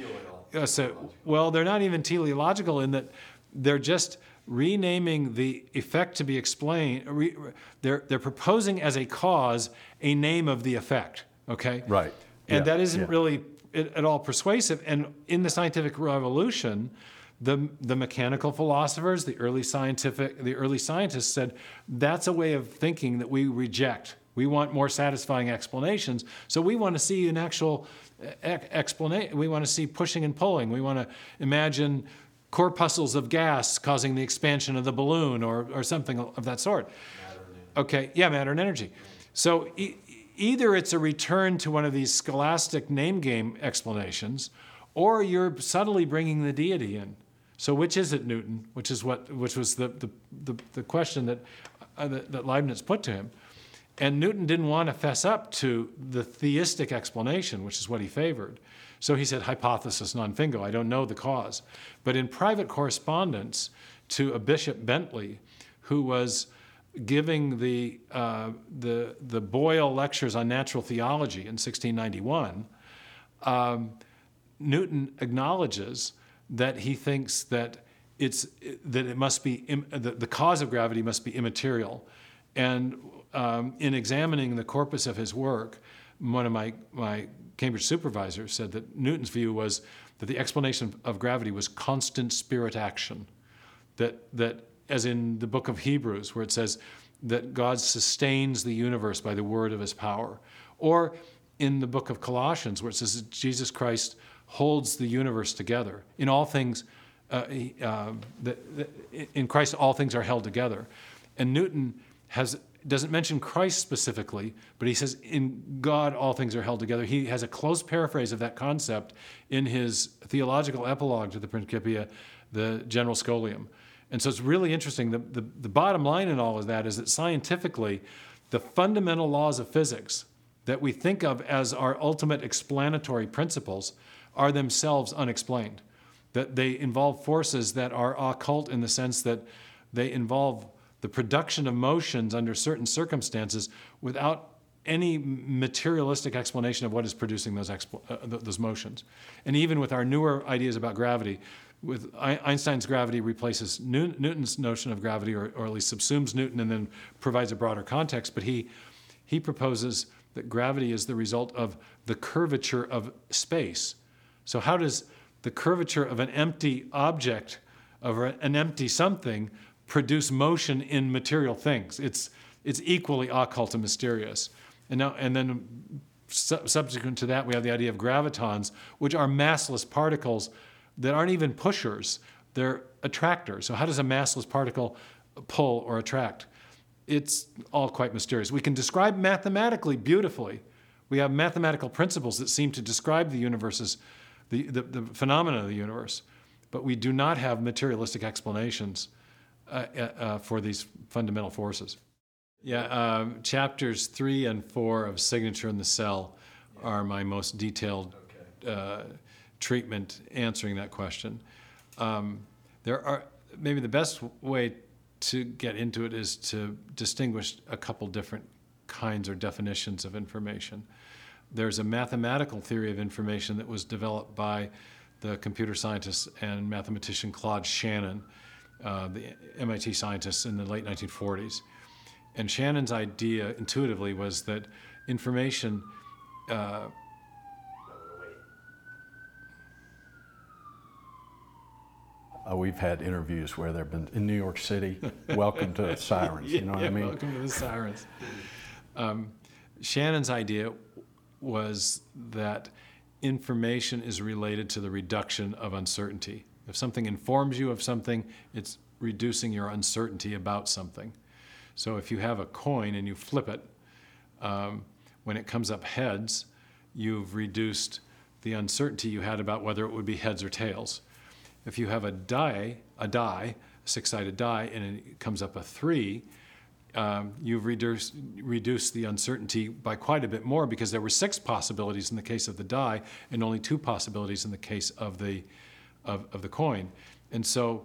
Uh, so, well, they're not even teleological in that they're just renaming the effect to be explained. Re, they're, they're proposing as a cause a name of the effect. Okay. Right. And yeah. that isn't yeah. really at all persuasive. And in the scientific revolution, the, the mechanical philosophers, the early scientific, the early scientists said that's a way of thinking that we reject. We want more satisfying explanations. So we want to see an actual eh, explanation. We want to see pushing and pulling. We want to imagine corpuscles of gas causing the expansion of the balloon or, or something of that sort. Okay, yeah, matter and energy. So e- either it's a return to one of these scholastic name game explanations, or you're subtly bringing the deity in. So which is it, Newton? Which is what, which was the, the, the, the question that, uh, that, that Leibniz put to him. And Newton didn't want to fess up to the theistic explanation, which is what he favored. So he said, hypothesis non fingo, I don't know the cause. But in private correspondence to a Bishop Bentley, who was giving the, uh, the, the Boyle lectures on natural theology in 1691, um, Newton acknowledges that he thinks that it's that it must be Im, the, the cause of gravity must be immaterial, and um, in examining the corpus of his work, one of my my Cambridge supervisors said that Newton's view was that the explanation of gravity was constant spirit action, that that as in the book of Hebrews where it says that God sustains the universe by the word of His power, or in the book of Colossians where it says that Jesus Christ holds the universe together. In all things, uh, uh, the, the, in Christ, all things are held together. And Newton has, doesn't mention Christ specifically, but he says, in God, all things are held together. He has a close paraphrase of that concept in his theological epilogue to the Principia, the General Scholium. And so it's really interesting. The, the, the bottom line in all of that is that scientifically, the fundamental laws of physics that we think of as our ultimate explanatory principles are themselves unexplained. That they involve forces that are occult in the sense that they involve the production of motions under certain circumstances without any materialistic explanation of what is producing those, uh, those motions. And even with our newer ideas about gravity, with Einstein's gravity replaces Newton's notion of gravity, or, or, at least subsumes Newton and then provides a broader context. But he, he proposes that gravity is the result of the curvature of space. So, how does the curvature of an empty object, of an empty something, produce motion in material things? It's, it's equally occult and mysterious. And, now, and then, su- subsequent to that, we have the idea of gravitons, which are massless particles that aren't even pushers, they're attractors. So, how does a massless particle pull or attract? It's all quite mysterious. We can describe mathematically beautifully. We have mathematical principles that seem to describe the universe's, the, the, the phenomena of the universe, but we do not have materialistic explanations uh, uh, uh for these fundamental forces. Yeah, um, chapters three and four of Signature in the Cell are my most detailed uh, treatment answering that question. Um, there are maybe the best way to get into it is to distinguish a couple different kinds or definitions of information. There's a mathematical theory of information that was developed by the computer scientist and mathematician Claude Shannon, uh, the MIT scientist in the late 1940s. And Shannon's idea intuitively was that information uh, Uh, we've had interviews where they've been in New York City. [LAUGHS] Welcome to the sirens. You know what yeah, I mean? Welcome to the sirens. Um, Shannon's idea was that information is related to the reduction of uncertainty. If something informs you of something, it's reducing your uncertainty about something. So if you have a coin and you flip it, um, when it comes up heads, you've reduced the uncertainty you had about whether it would be heads or tails. If you have a die, a die, six-sided die, and it comes up a three, um, you've reduced, reduced the uncertainty by quite a bit more because there were six possibilities in the case of the die and only two possibilities in the case of the, of, of the coin. And so,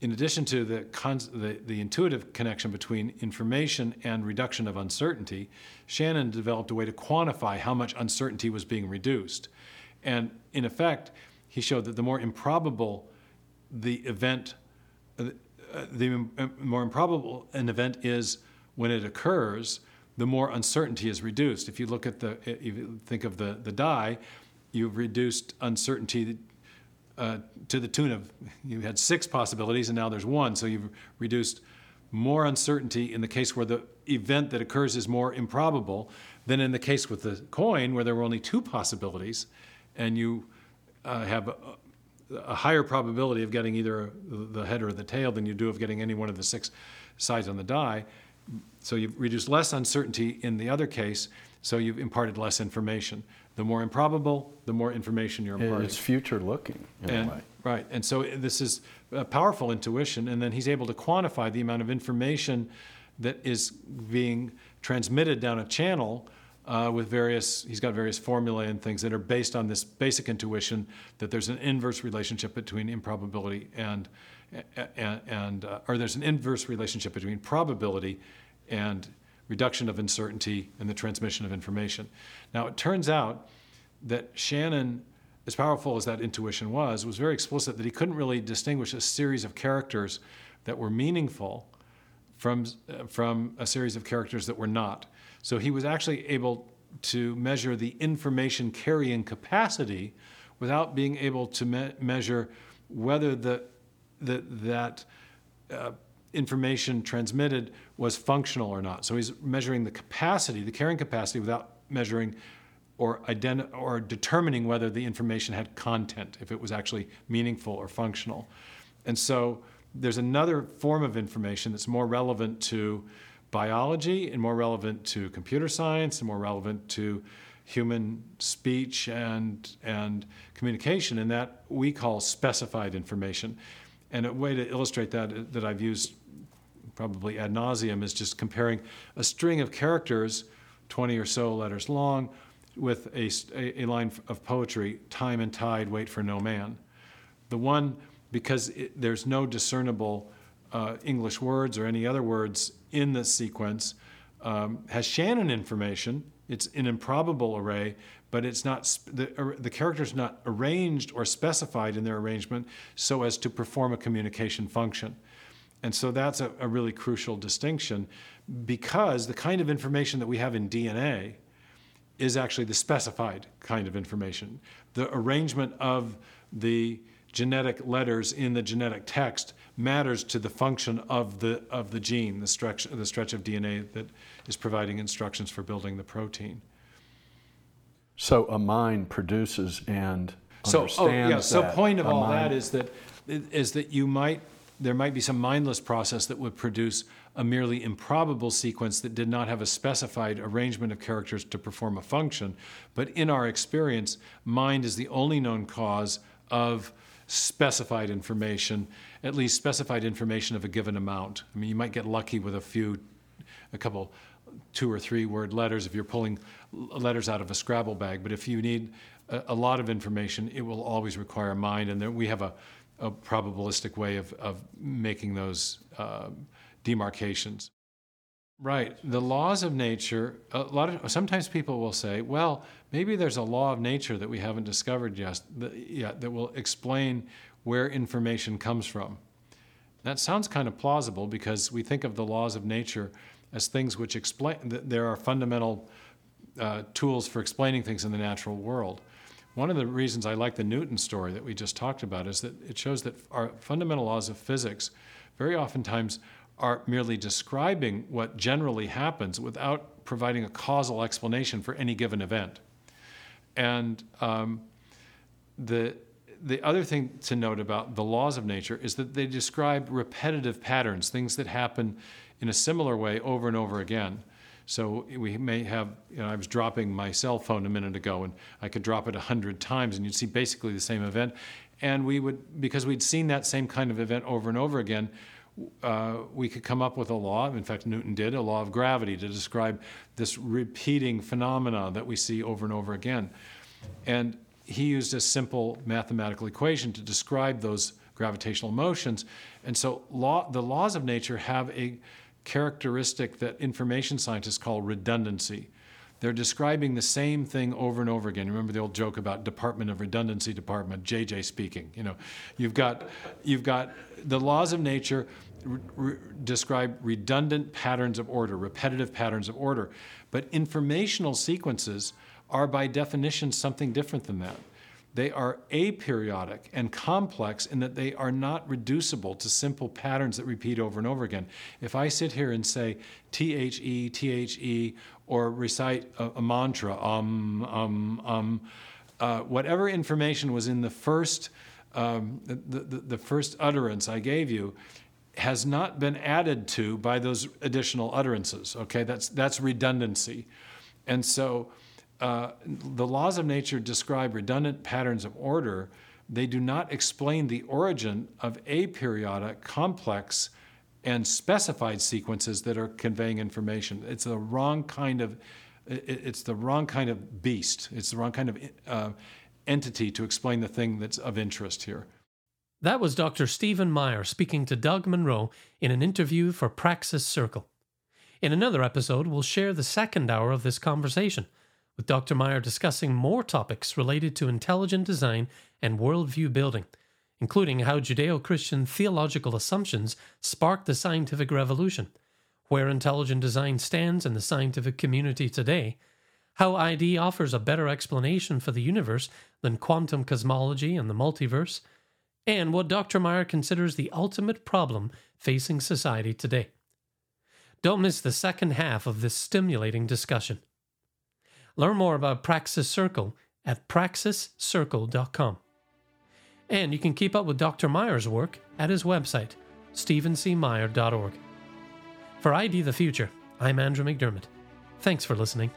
in addition to the, the, the intuitive connection between information and reduction of uncertainty, Shannon developed a way to quantify how much uncertainty was being reduced. And in effect, he showed that the more improbable the event, uh, the more improbable an event is when it occurs, the more uncertainty is reduced. If you look at the, if you think of the, the die, you've reduced uncertainty uh, to the tune of, you had six possibilities and now there's one. So you've reduced more uncertainty in the case where the event that occurs is more improbable than in the case with the coin where there were only two possibilities and you uh, have a higher probability of getting either the head or the tail than you do of getting any one of the six sides on the die. So you've reduced less uncertainty in the other case, so you've imparted less information. The more improbable, the more information you're imparting. It's future looking in and, a way. Right, and so this is a powerful intuition, and then he's able to quantify the amount of information that is being transmitted down a channel uh, with various, he's got various formulae and things that are based on this basic intuition that there's an inverse relationship between improbability and, and, and uh, or there's an inverse relationship between probability and reduction of uncertainty and the transmission of information. Now, it turns out that Shannon, as powerful as that intuition was, was very explicit that he couldn't really distinguish a series of characters that were meaningful from, uh, from a series of characters that were not. So he was actually able to measure the information carrying capacity without being able to me- measure whether the, the, that uh, information transmitted was functional or not. So he's measuring the capacity, the carrying capacity, without measuring or, identi- or determining whether the information had content, if it was actually meaningful or functional. And so there's another form of information that's more relevant to biology and more relevant to computer science and more relevant to human speech and, and communication, and that we call specified information. And a way to illustrate that that I've used probably ad nauseum is just comparing a string of characters, 20 or so letters long, with a, a, line of poetry, time and tide, wait for no man. The one, because it, there's no discernible uh, English words or any other words in the sequence um, has Shannon information. It's an improbable array, but it's not the, the character's not arranged or specified in their arrangement so as to perform a communication function. And so that's a, a really crucial distinction because the kind of information that we have in DNA is actually the specified kind of information. The arrangement of the genetic letters in the genetic text matters to the function of the, of the gene, the stretch, the stretch of DNA that is providing instructions for building the protein. So a mind produces and so, understands. Oh, yeah. So point of all mind... that is that is that you might there might be some mindless process that would produce a merely improbable sequence that did not have a specified arrangement of characters to perform a function. But in our experience, mind is the only known cause of specified information, at least specified information of a given amount. I mean, you might get lucky with a few, a couple, two or three word letters if you're pulling letters out of a Scrabble bag. But if you need a, a lot of information, it will always require a mind. And there, we have a, a, probabilistic way of, of making those uh, demarcations. Right. The laws of nature, a lot of sometimes people will say, well, maybe there's a law of nature that we haven't discovered yet, yet that will explain where information comes from. That sounds kind of plausible because we think of the laws of nature as things which explain, there are fundamental uh, tools for explaining things in the natural world. One of the reasons I like the Newton story that we just talked about is that it shows that our fundamental laws of physics very oftentimes are merely describing what generally happens without providing a causal explanation for any given event. And um, the, the other thing to note about the laws of nature is that they describe repetitive patterns, things that happen in a similar way over and over again. So we may have, you know, I was dropping my cell phone a minute ago and I could drop it a hundred times and you'd see basically the same event. And we would, because we'd seen that same kind of event over and over again, uh, we could come up with a law, in fact, Newton did, a law of gravity to describe this repeating phenomena that we see over and over again. And he used a simple mathematical equation to describe those gravitational motions. And so law, the laws of nature have a characteristic that information scientists call redundancy. They're describing the same thing over and over again. Remember the old joke about Department of Redundancy Department, JJ speaking. You know, you've got, you've got the laws of nature re- describe redundant patterns of order, repetitive patterns of order, but informational sequences are by definition something different than that. They are aperiodic and complex in that they are not reducible to simple patterns that repeat over and over again. If I sit here and say T H E, T H E, or recite a, a mantra, um, um, um, uh, whatever information was in the first, um, the, the, the first utterance I gave you, has not been added to by those additional utterances. Okay, that's that's redundancy, and so uh, the laws of nature describe redundant patterns of order. They do not explain the origin of aperiodic, complex, and specified sequences that are conveying information. It's the wrong kind of it's the wrong kind of beast. It's the wrong kind of uh, entity to explain the thing that's of interest here. That was Dr. Stephen Meyer speaking to Doug Monroe in an interview for Praxis Circle. In another episode, we'll share the second hour of this conversation, with Dr. Meyer discussing more topics related to intelligent design and worldview building, including how Judeo Christian theological assumptions sparked the scientific revolution, where intelligent design stands in the scientific community today, how ID offers a better explanation for the universe than quantum cosmology and the multiverse, and what Dr. Meyer considers the ultimate problem facing society today. Don't miss the second half of this stimulating discussion. Learn more about Praxis Circle at praxiscircle.com. And you can keep up with Dr. Meyer's work at his website, stephencmeyer.org. For ID the Future, I'm Andrew McDiarmid. Thanks for listening.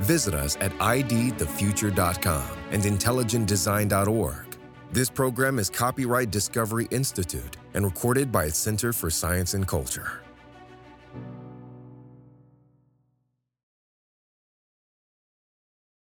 Visit us at idthefuture.com and intelligentdesign.org. This program is copyright Discovery Institute and recorded by its Center for Science and Culture.